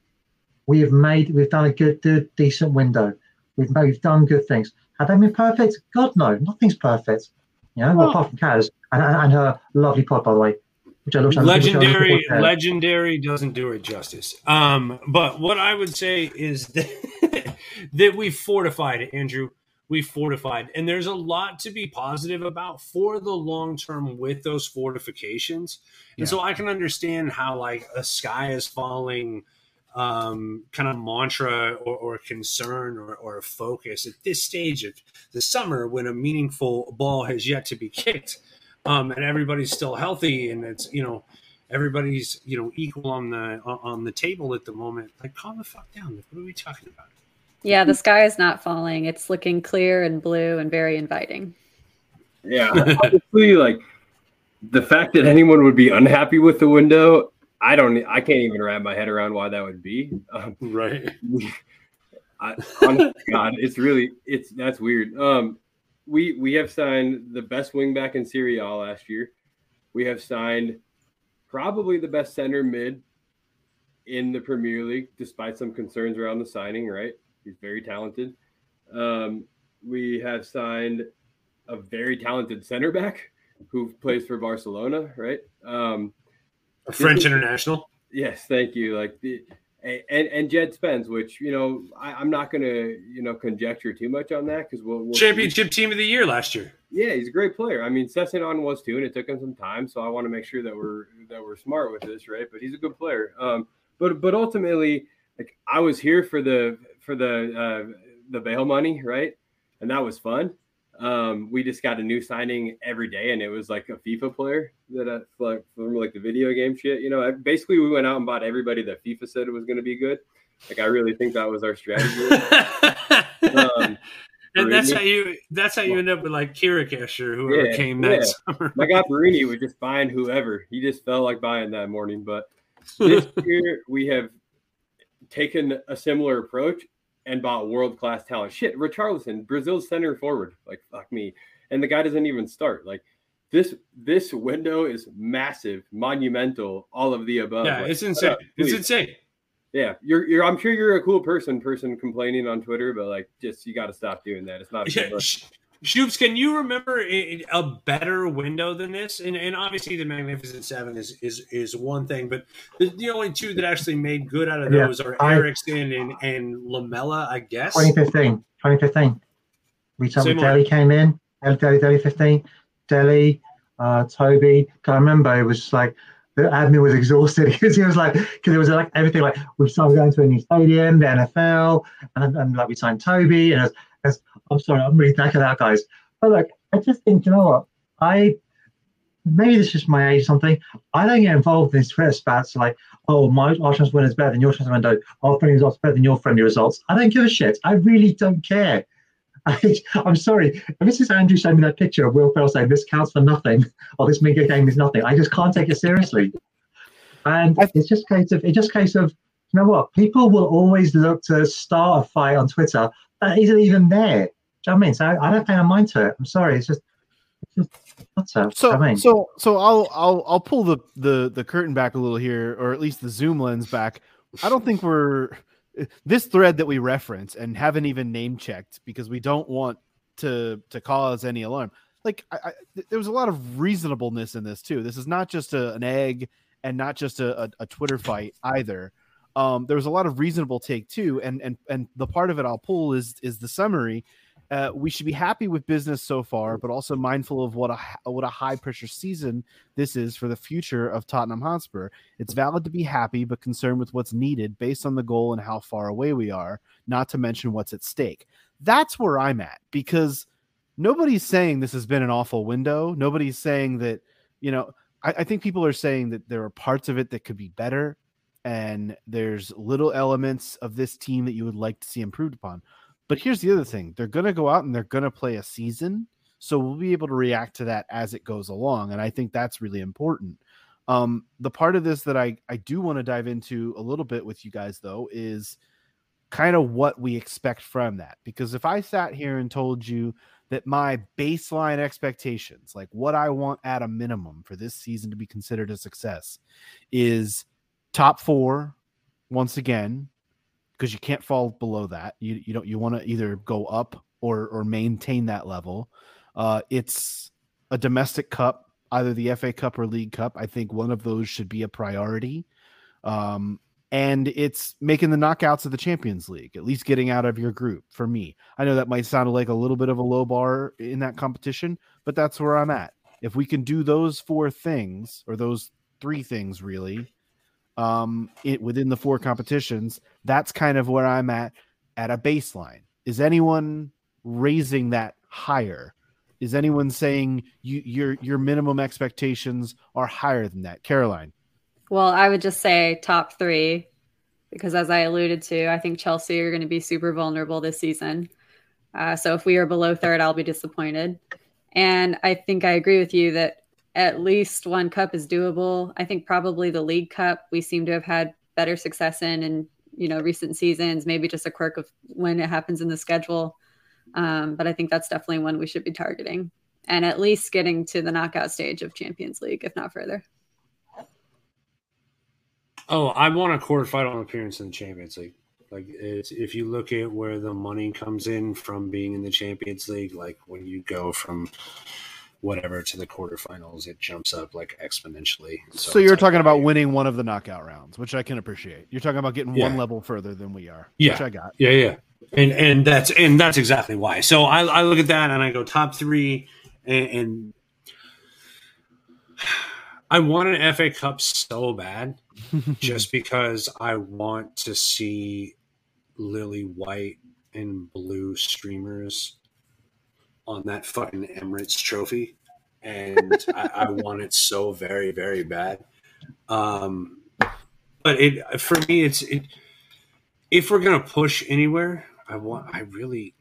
We have made, we've done a good, good decent window. We've made, we've done good things. Have they been perfect? God no, nothing's perfect. You know, well, apart from Kaz and, and, her lovely pod, by the way, which I love. Legendary, legendary doesn't do it justice. Um, but what I would say is that, that we fortified it, Andrew. We fortified, and there's a lot to be positive about for the long term with those fortifications. And yeah. so I can understand how like a sky is falling um, kind of mantra or, or concern or, or focus at this stage of the summer when a meaningful ball has yet to be kicked um, and everybody's still healthy and it's you know everybody's you know equal on the on the table at the moment like calm the fuck down what are we talking about yeah the sky is not falling it's looking clear and blue and very inviting yeah honestly like the fact that anyone would be unhappy with the window I don't. I can't even wrap my head around why that would be. Um, right. I, honestly, God, it's really it's that's weird. Um, we we have signed the best wingback in Serie A last year. We have signed probably the best center mid in the Premier League, despite some concerns around the signing. Right, he's very talented. Um, we have signed a very talented center back who plays for Barcelona. Right. Um, a French international. Yes, thank you. Like the and and Jed Spence, which you know I, am not going to you know conjecture too much on that because we'll, we'll, championship team of the year last year. Yeah, he's a great player. I mean, Sessegnon was too, and it took him some time. So I want to make sure that we're that we're smart with this, right? But he's a good player. Um, but but ultimately, like I was here for the for the uh, the Bale money, right? And that was fun um, we just got a new signing every day, and it was like a FIFA player that I like from like the video game shit. You know, basically we went out and bought everybody that FIFA said it was going to be good. Like I really think that was our strategy. um, and that's how you that's how you end up with like Chiriches or whoever yeah, came that yeah. summer. My guy Baldini was just buying whoever. He just felt like buying that morning. But this year we have taken a similar approach and bought world class talent. Shit, Richarlison, Brazil's center forward. Like fuck me, and the guy doesn't even start. Like this this window is massive, monumental, all of the above. Yeah, like, it's insane. Up, it's insane. Yeah, you're you're. I'm sure you're a cool person, person complaining on Twitter, but like, just you got to stop doing that. It's not. Yeah, Shoops, can you remember a, better window than this? And, and obviously, the Magnificent Seven is is is one thing, but the, the only two that actually made good out of those yeah, are I, Eriksen and, and Lamela, I guess. 2015. 2015. We talked Dele came in, Dele, Dele 15, Dele, uh, Toby. I remember it was like the admin was exhausted because he was like, because it was like everything like we started going to a new stadium, the NFL, and, and like we signed Toby, and it was, I'm sorry, I'm really back of that, guys. But look, I just think, you know what? I maybe this is my age or something. I don't get involved in these Twitter spats like, oh, my our chance win is better than your chance window. Our friendly results better than your friendly results. I don't give a shit. I really don't care. I, am sorry. This is Andrew showing me that picture of Will Ferrell saying this counts for nothing or this mega game is nothing, I just can't take it seriously. And it's just case of it's just case of you know what? People will always look to start a fight on Twitter that isn't even there. You know I mean? So I, I don't pay no mind to it. I'm sorry. It's just, it's just so, I mean? so, so I'll, I'll, I'll pull the, the, the curtain back a little here, or at least the zoom lens back. I don't think we're this thread that we reference and haven't even name checked because we don't want to, to cause any alarm. Like I, I, there was a lot of reasonableness in this too. This is not just a, an egg and not just a, a, a Twitter fight either. um, there was a lot of reasonable take too, and and and the part of it I'll pull is is the summary. Uh, we should be happy with business so far, but also mindful of what a what a high pressure season this is for the future of Tottenham Hotspur. It's valid to be happy, but concerned with what's needed based on the goal and how far away we are. Not to mention what's at stake. That's where I'm at because nobody's saying this has been an awful window. Nobody's saying that you know. I, I think people are saying that there are parts of it that could be better and there's little elements of this team that you would like to see improved upon. But here's the other thing they're going to go out and they're going to play a season. So we'll be able to react to that as it goes along. And I think that's really important. Um, the part of this that I, I do want to dive into a little bit with you guys, though, is kind of what we expect from that. Because if I sat here and told you that my baseline expectations, like what I want at a minimum for this season to be considered a success, is top four once again because you can't fall below that. You you don't you want to either go up or or maintain that level. Uh, it's a domestic cup, either the FA Cup or League Cup. I think one of those should be a priority. Um, and it's making the knockouts of the Champions League, at least getting out of your group for me. I know that might sound like a little bit of a low bar in that competition, but that's where I'm at. If we can do those four things or those three things really, um, it within the four competitions. That's kind of where I'm at at a baseline. Is anyone raising that higher? Is anyone saying you, your your minimum expectations are higher than that, Caroline? Well, I would just say top three, because as I alluded to, I think Chelsea are going to be super vulnerable this season. Uh, so if we are below third, I'll be disappointed. And I think I agree with you that at least one cup is doable. I think probably the League Cup we seem to have had better success in in you know recent seasons. Maybe just a quirk of when it happens in the schedule, um, but I think that's definitely one we should be targeting, and at least getting to the knockout stage of Champions League, if not further. Oh, I want a quarterfinal appearance in the Champions League. Like if you look at where the money comes in from being in the Champions League, like when you go from whatever to the quarterfinals, it jumps up like exponentially. So, so you're talking about winning one of the knockout rounds, which I can appreciate. You're talking about getting yeah. one level further than we are. Yeah, which I got. Yeah, yeah, and and that's and that's exactly why. So I, I look at that and I go top three, and, and I want an FA Cup so bad, just because I want to see lily white and blue streamers on that fucking Emirates trophy, and I, I, want it so very, very bad. Um, but it for me, it's it. If we're gonna push anywhere, I want. I really,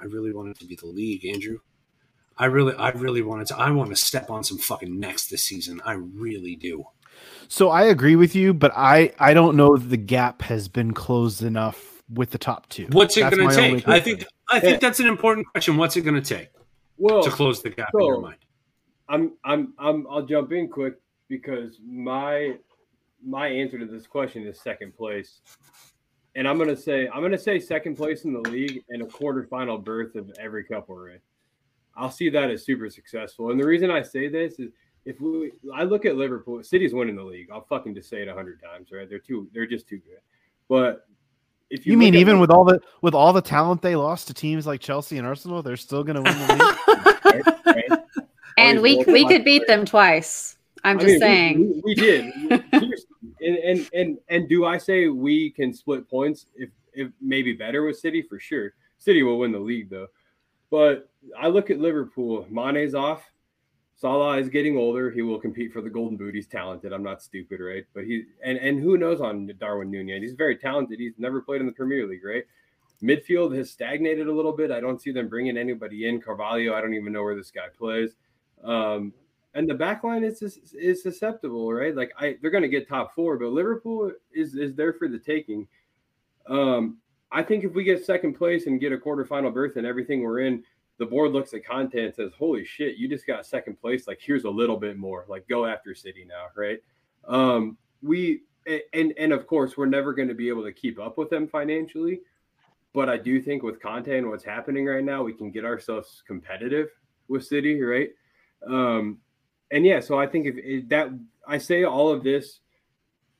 I really want it to be the league, Andrew. I really, I really wanted to. I want to step on some fucking necks this season. I really do. So I agree with you, but I I don't know if the gap has been closed enough with the top two. What's it going to take? I think I think eh. that's an important question. What's it going to take? Well, to close the gap so, in your mind. I'm I'm I'm I'll jump in quick because my my answer to this question is second place. And I'm gonna say I'm gonna say second place in the league and a quarterfinal berth of every cup we're in. I'll see that as super successful. And the reason I say this is if we I look at Liverpool, City's winning the league. I'll fucking just say it a hundred times, right? They're too they're just too good. But if you, you mean even with all the with all the talent they lost to teams like Chelsea and Arsenal, they're still going to win the league. right, right. And we we could beat them twice. I'm just mean, saying we, we, we did. and, and and and do I say we can split points if if maybe better with City for sure. City will win the league though. But I look at Liverpool. Mane's off. Salah is getting older. He will compete for the Golden Boot. He's talented. I'm not stupid, right? But he and and who knows on Darwin Nunez? He's very talented. He's never played in the Premier League, right? Midfield has stagnated a little bit. I don't see them bringing anybody in. Carvalho, I don't even know where this guy plays. Um, and the back line is is susceptible, right? Like I, they're going to get top four, but Liverpool is is there for the taking. Um, I think if we get second place and get a quarterfinal berth and everything we're in, the board looks at Conte and says, "Holy shit, you just got second place! Like here's a little bit more. Like go after City now, right?" Um, we and and of course we're never going to be able to keep up with them financially, but I do think with Conte and what's happening right now, we can get ourselves competitive with City, right? Um, and yeah, so I think if, if that I say all of this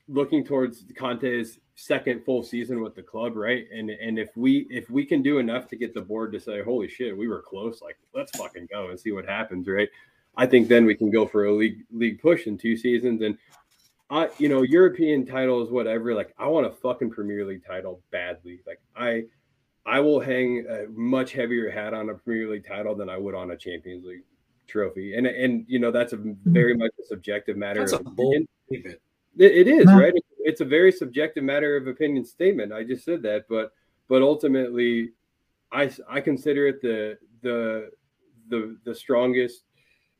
looking towards Conte's second full season with the club, right? And and if we if we can do enough to get the board to say, "Holy shit, we were close," like let's fucking go and see what happens, right? I think then we can go for a league league push in two seasons and. I, you know, European titles, whatever. Like, I want a fucking Premier League title badly. Like, I, I will hang a much heavier hat on a Premier League title than I would on a Champions League trophy. And and you know that's a mm-hmm. very much a subjective matter. That's a bold statement. It, it is No. right. It's, a very subjective matter of opinion statement. I just said that, but but ultimately, I I consider it the the the the strongest,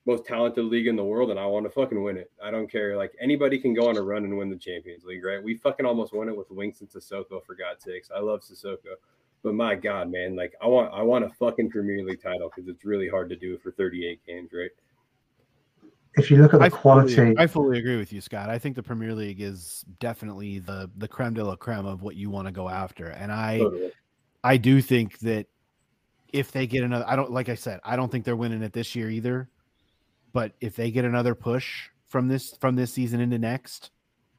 most talented league in the world, and I want to fucking win it. I don't care. Like anybody can go on a run and win the Champions League, right? We fucking almost won it with Winks and Sissoko for God's sakes. I love Sissoko. But my God, man, like I want, I want a fucking Premier League title because it's really hard to do for 38 games, right? If you look at the I fully, quality, I fully agree with you, Scott. I think the Premier League is definitely the the creme de la creme of what you want to go after, and I Totally. I do think that if they get another, I don't like I said, I don't think they're winning it this year either. But if they get another push from this from this season into next,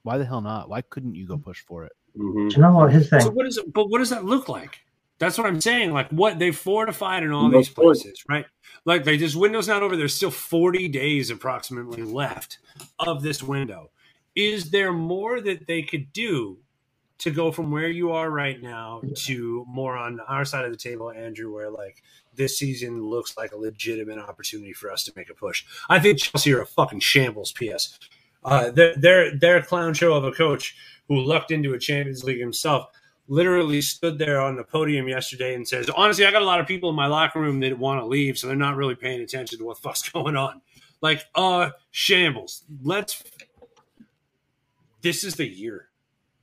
why the hell not? Why couldn't you go push for it? Mhm. do you know what his thing? So what is it? But what does that look like? That's what I'm saying. Like what they fortified in all these places, right? Like they this window's not over. There's still 40 days approximately left of this window. Is there more that they could do to go from where you are right now to more on our side of the table, Andrew, where like this season looks like a legitimate opportunity for us to make a push? I think Chelsea are a fucking shambles. P.S. Uh, they're, they're they're a clown show of a coach who lucked into a Champions League himself literally stood there on the podium yesterday and says, honestly, I got a lot of people in my locker room that want to leave, so they're not really paying attention to what the fuck's going on. Like, uh, shambles. Let's. This is the year.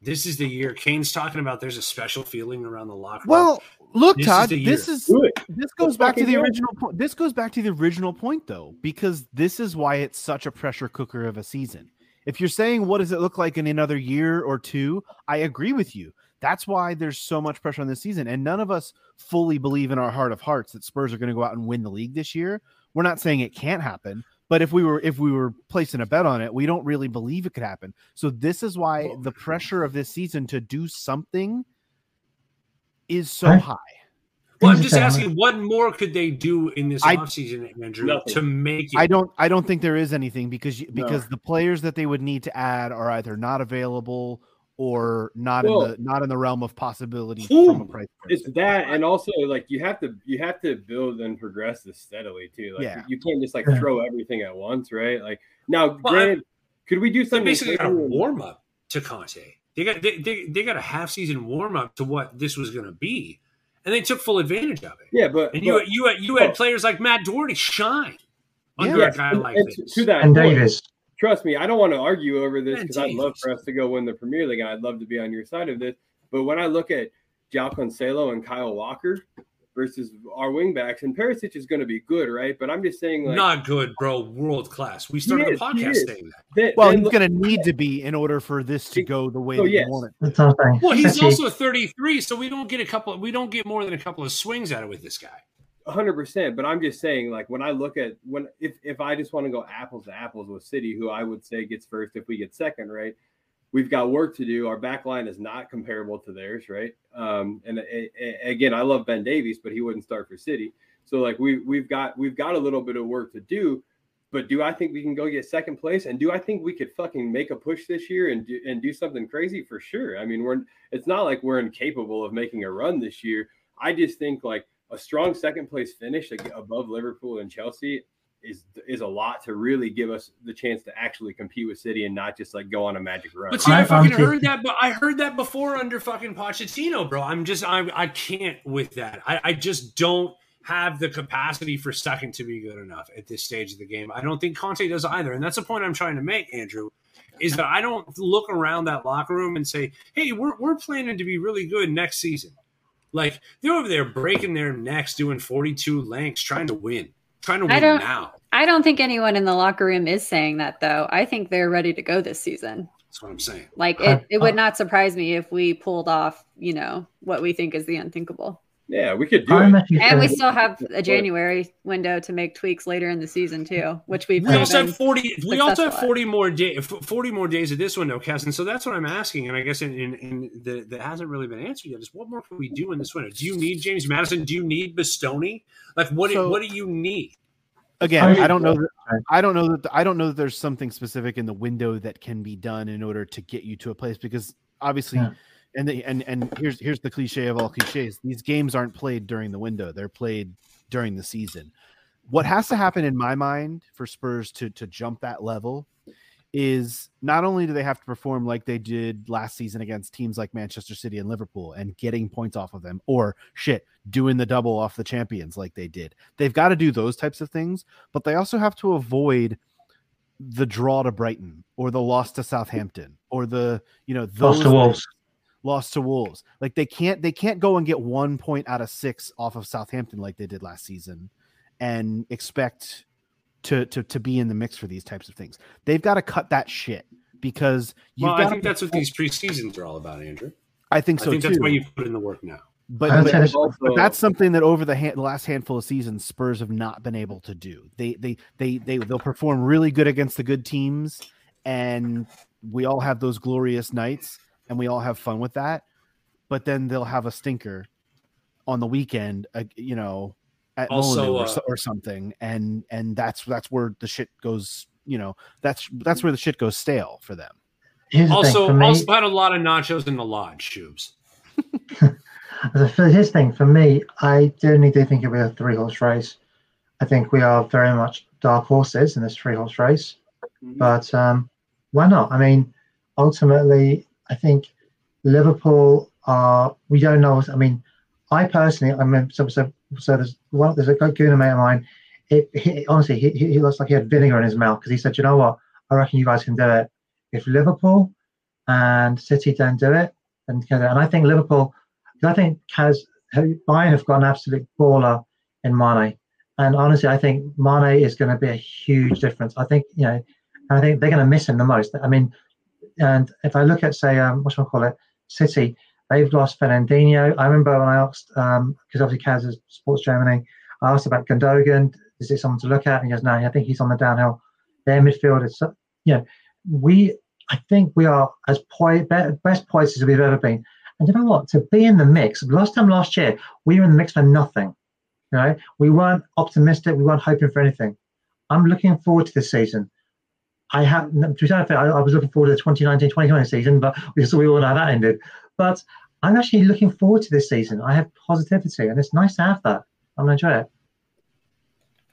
This is the year. Kane's talking about there's a special feeling around the locker room. Well, look, This Todd, the this is this goes Let's back to the go. original point. This goes back to the original point though, because this is why it's such a pressure cooker of a season. If you're saying what does it look like in another year or two, I agree with you. That's why there's so much pressure on this season, and none of us fully believe in our heart of hearts that Spurs are going to go out and win the league this year. We're not saying it can't happen, but if we were if we were placing a bet on it, we don't really believe it could happen. So this is why the pressure of this season to do something is so I- high. well, I'm just asking, what more could they do in this I- offseason, Andrew, Nothing. to make it? I don't I don't think there is anything because you, because the players that they would need to add are either not available or not Well- in the not in the realm of possibility Who? from a price. It's that, and also like you have to you have to build and progress this steadily too. Like Yeah. you can't just like throw everything at once, right? Like now, Well, granted, could we do something? basically got a warm up to Conte. They got they, they, they got a half season warm up to what this was going to be, and they took full advantage of it. Yeah, but, And you but- you had, you had but- players like Matt Doherty shine under Yeah, a guy and- like and this. to that and point, Davis. Trust me, I don't want to argue over this because I'd love for us to go win the Premier League, and I'd love to be on your side of this. But when I look at João Cancelo and Kyle Walker versus our wingbacks, and Perisic is going to be good, right? But I'm just saying, like, Not good, bro. World class. We started is, the he podcast saying that. then- Well, then he's going to need to be in order for this to go the way Oh, that yes. you want it. That's what I'm. Well, he's Actually, also 33, so we don't get a couple. We don't get more than a couple of swings out of with this guy. Hundred percent. But I'm just saying, like when I look at when if if I just want to go apples to apples with City, who I would say gets first if we get second, right? We've got work to do. Our back line is not comparable to theirs, right? Um, and a- a- again, I love Ben Davies, but he wouldn't start for City. So like we we've got we've got a little bit of work to do. But do I think we can go get second place? And do I think we could fucking make a push this year and do, and do something crazy for sure? I mean, we're it's not like we're incapable of making a run this year. I just think like a strong second place finish like, above Liverpool and Chelsea is is a lot to really give us the chance to actually compete with City and not just like go on a magic run. But see, I, I- fucking heard that. But I heard that before under fucking Pochettino, bro. I'm just I I can't with that. I, I just don't have the capacity for second to be good enough at this stage of the game. I don't think Conte does either, and that's the point I'm trying to make, Andrew. Is that I don't look around that locker room and say, "Hey, we're we're planning to be really good next season." Like they're over there breaking their necks, doing 42 lengths, trying to win, trying to I win don't- now. I don't think anyone in the locker room is saying that though. I think they're ready to go this season. That's what I'm saying. Like it, it would uh, not surprise me if we pulled off, you know, what we think is the unthinkable. Yeah, we could do I'm it. And we still have a January window to make tweaks later in the season too, which we've We also have forty. We also have successful at. forty more days. Forty more days of this window, Cass. And so that's what I'm asking. And I guess in, in, in the, that hasn't really been answered yet is what more can we do in this window? Do you need James Maddison? Do you need Bastoni? Like what? do- So- what do you need? again I- i don't know that, i don't know that i don't know that there's something specific in the window that can be done in order to get you to a place because obviously Yeah. And the, and and here's here's the cliche of all cliches these games aren't played during the window they're played during the season what has to happen in my mind for spurs to to jump that level is not only do they have to perform like they did last season against teams like Manchester City and Liverpool and getting points off of them, or shit, doing the double off the champions like they did. They've got to do those types of things, but they also have to avoid the draw to Brighton or the loss to Southampton or the you know those Lost to Wolves. Lost to Wolves. Like they can't they can't go and get one point out of six off of Southampton like they did last season and expect to to to be in the mix for these types of things. They've got to cut that shit because you've Well, got I think that's what these preseasons are all about, Andrew. I think I so think too. that's why you put in the work now. but, but, Also, but that's something that over the, hand, the last handful of seasons Spurs have not been able to do. They they they they they'll perform really good against the good teams and we all have those glorious nights and we all have fun with that. But then they'll have a stinker on the weekend, uh, you know, at Also, or, uh, or something and and that's that's where the shit goes, you know, that's that's where the shit goes stale for them. Here's the Also, for me, also had a lot of nachos in the lodge, Shoobs. As a- Here's the thing for me, I genuinely do think it'll be a three horse race. I think we are very much dark horses in this three horse race, but um, why not? I mean, ultimately, I think Liverpool are. We don't know. I mean, I personally, I mean, so so, so there's one. There's a good mate of mine. It, he, honestly, he, he looks like he had vinegar in his mouth because he said, "You know what? I reckon you guys can do it. If Liverpool and City don't do it, then can do it." And I think Liverpool. I think has Bayern have got an absolute baller in Mane, and honestly, I think Mane is going to be a huge difference. I think you know, I think they're going to miss him the most. I mean, and if I look at say, um, what shall I call it, City, they've lost Fernandinho. I remember when I asked, because obviously Kaz is Sports Germany, I asked about Gundogan. Is it someone to look at? And he goes, no, I think he's on the downhill. Their midfield is, you know, we, I think we are as poi- best poised as we've ever been. And you know what? To be in the mix, last time last year, we were in the mix for nothing. Know, we weren't optimistic. We weren't hoping for anything. I'm looking forward to this season. I have, to be fair, I, I was looking forward to the 2019-2020 season, but we, we all know how that ended. But I'm actually looking forward to this season. I have positivity, and it's nice to have that. I'm going to enjoy it.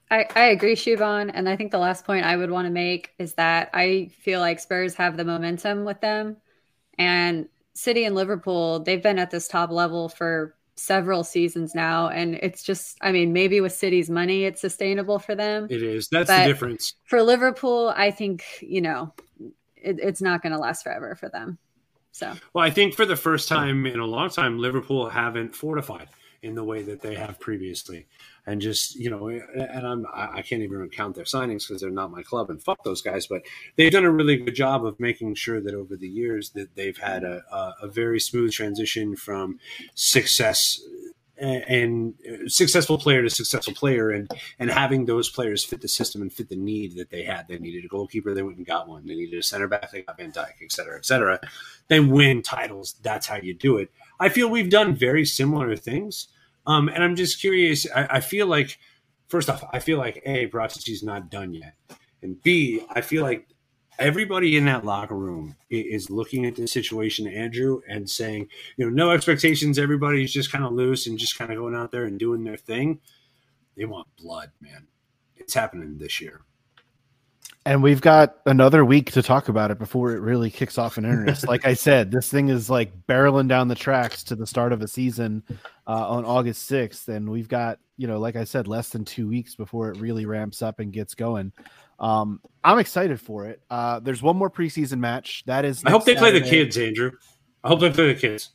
I, I agree, Shubon. And I think the last point I would want to make is that I feel like Spurs have the momentum with them. And City and Liverpool, they've been at this top level for several seasons now. And it's just, I mean, maybe with City's money, it's sustainable for them. It is. That's the difference. For Liverpool, I think, you know, it, it's not going to last forever for them. So, Well, I think for the first time in a long time, Liverpool haven't fortified in the way that they have previously, and just you know, and I'm I can't even count their signings because they're not my club, and fuck those guys. But they've done a really good job of making sure that over the years that they've had a a, very smooth transition from success and successful player to successful player and and having those players fit the system and fit the need that they had. They needed a goalkeeper they went and got one. They needed a center back they got van Dijk et cetera et cetera. They win titles that's how you do it. I feel we've done very similar things um and i'm just curious i, I feel like first off i feel like a is not done yet and b i feel like everybody in that locker room is looking at this situation andrew and saying you know, no expectations. Everybody's just kind of loose and just kind of going out there and doing their thing. They want blood, man. It's happening this year. And we've got another week to talk about it before it really kicks off in earnest. like I said, this thing is like barreling down the tracks to the start of a season uh, on August 6th. And we've got, you know, like I said, less than two weeks before it really ramps up and gets going. Um, I'm excited for it. Uh, there's one more preseason match. That is, I hope they next play the kids, Andrew. I hope they play the kids.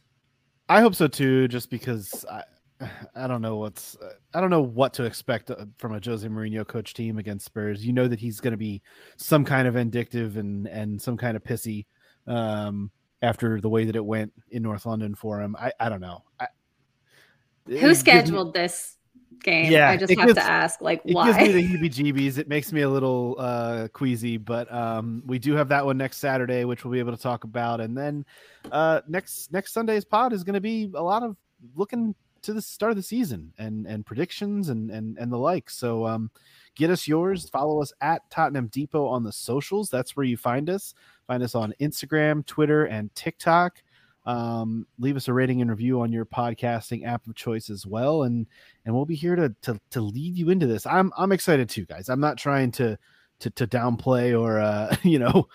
I hope so too, just because I, I don't know what's I don't know what to expect uh, from a Jose Mourinho coach team against Spurs. You know that he's going to be some kind of vindictive and and some kind of pissy um, after the way that it went in North London for him. I I don't know. I, Who it gives me- scheduled this game? Yeah, I just have gives- to ask, like, It why? gives me the heebie-jeebies. It makes me a little uh, queasy, but um, we do have that one next Saturday, which we'll be able to talk about. And then uh, next next Sunday's pod is going to be a lot of looking to the start of the season and and predictions and and and the like. So um, get us yours. Follow us at Tottenham Depot on the socials. That's where you find us. Find us on Instagram, Twitter, and TikTok. Um, leave us a rating and review on your podcasting app of choice as well, and and we'll be here to to to lead you into this. I'm I'm excited too, guys. I'm not trying to to to downplay or uh you know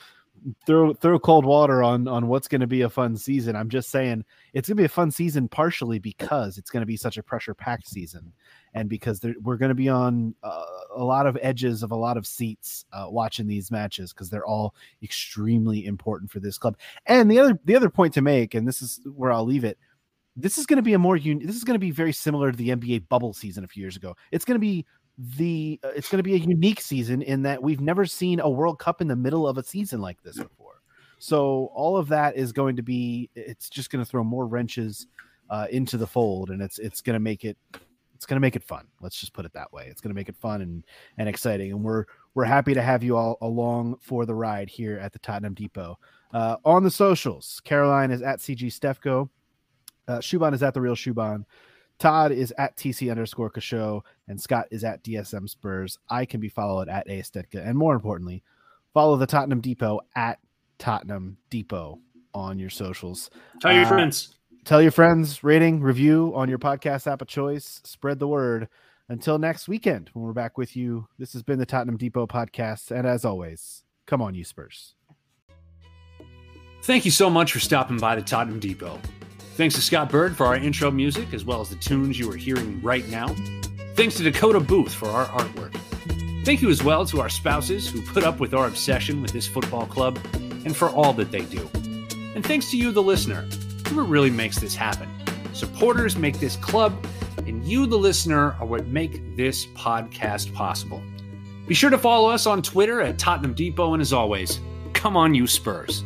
throw throw cold water on on what's going to be a fun season. I'm just saying it's going to be a fun season partially because it's going to be such a pressure packed season and because there, we're going to be on uh, a lot of edges of a lot of seats uh, watching these matches because they're all extremely important for this club. And the other the other point to make, and this is where I'll leave it. This is going to be a more un- this is going to be very similar to the NBA bubble season a few years ago. It's going to be the uh, it's going to be a unique season in that we've never seen a World Cup in the middle of a season like this before. So all of that is going to be it's just going to throw more wrenches uh, into the fold, and it's it's going to make it it's going to make it fun. Let's just put it that way. It's going to make it fun and and exciting, and we're we're happy to have you all along for the ride here at the Tottenham Depot. Uh, on the socials, Caroline is at CG Stefko, uh, Shuban is at the real Shuban. Todd is at TC underscore Kasho, and Scott is at DSM Spurs. I can be followed at Aestetka, and more importantly, follow the Tottenham Depot at Tottenham Depot on your socials. Tell your Uh, friends. Tell your friends, rating, review on your podcast app of choice. Spread the word. Until next weekend, when we're back with you, this has been the Tottenham Depot podcast. And as always, come on, you Spurs. Thank you so much for stopping by the Tottenham Depot. Thanks to Scott Bird for our intro music, as well as the tunes you are hearing right now. Thanks to Dakota Booth for our artwork. Thank you as well to our spouses who put up with our obsession with this football club and for all that they do. And thanks to you, the listener, who really makes this happen. Supporters make this club, and you, the listener, are what make this podcast possible. Be sure to follow us on Twitter at Tottenham Depot, and as always, come on, you Spurs.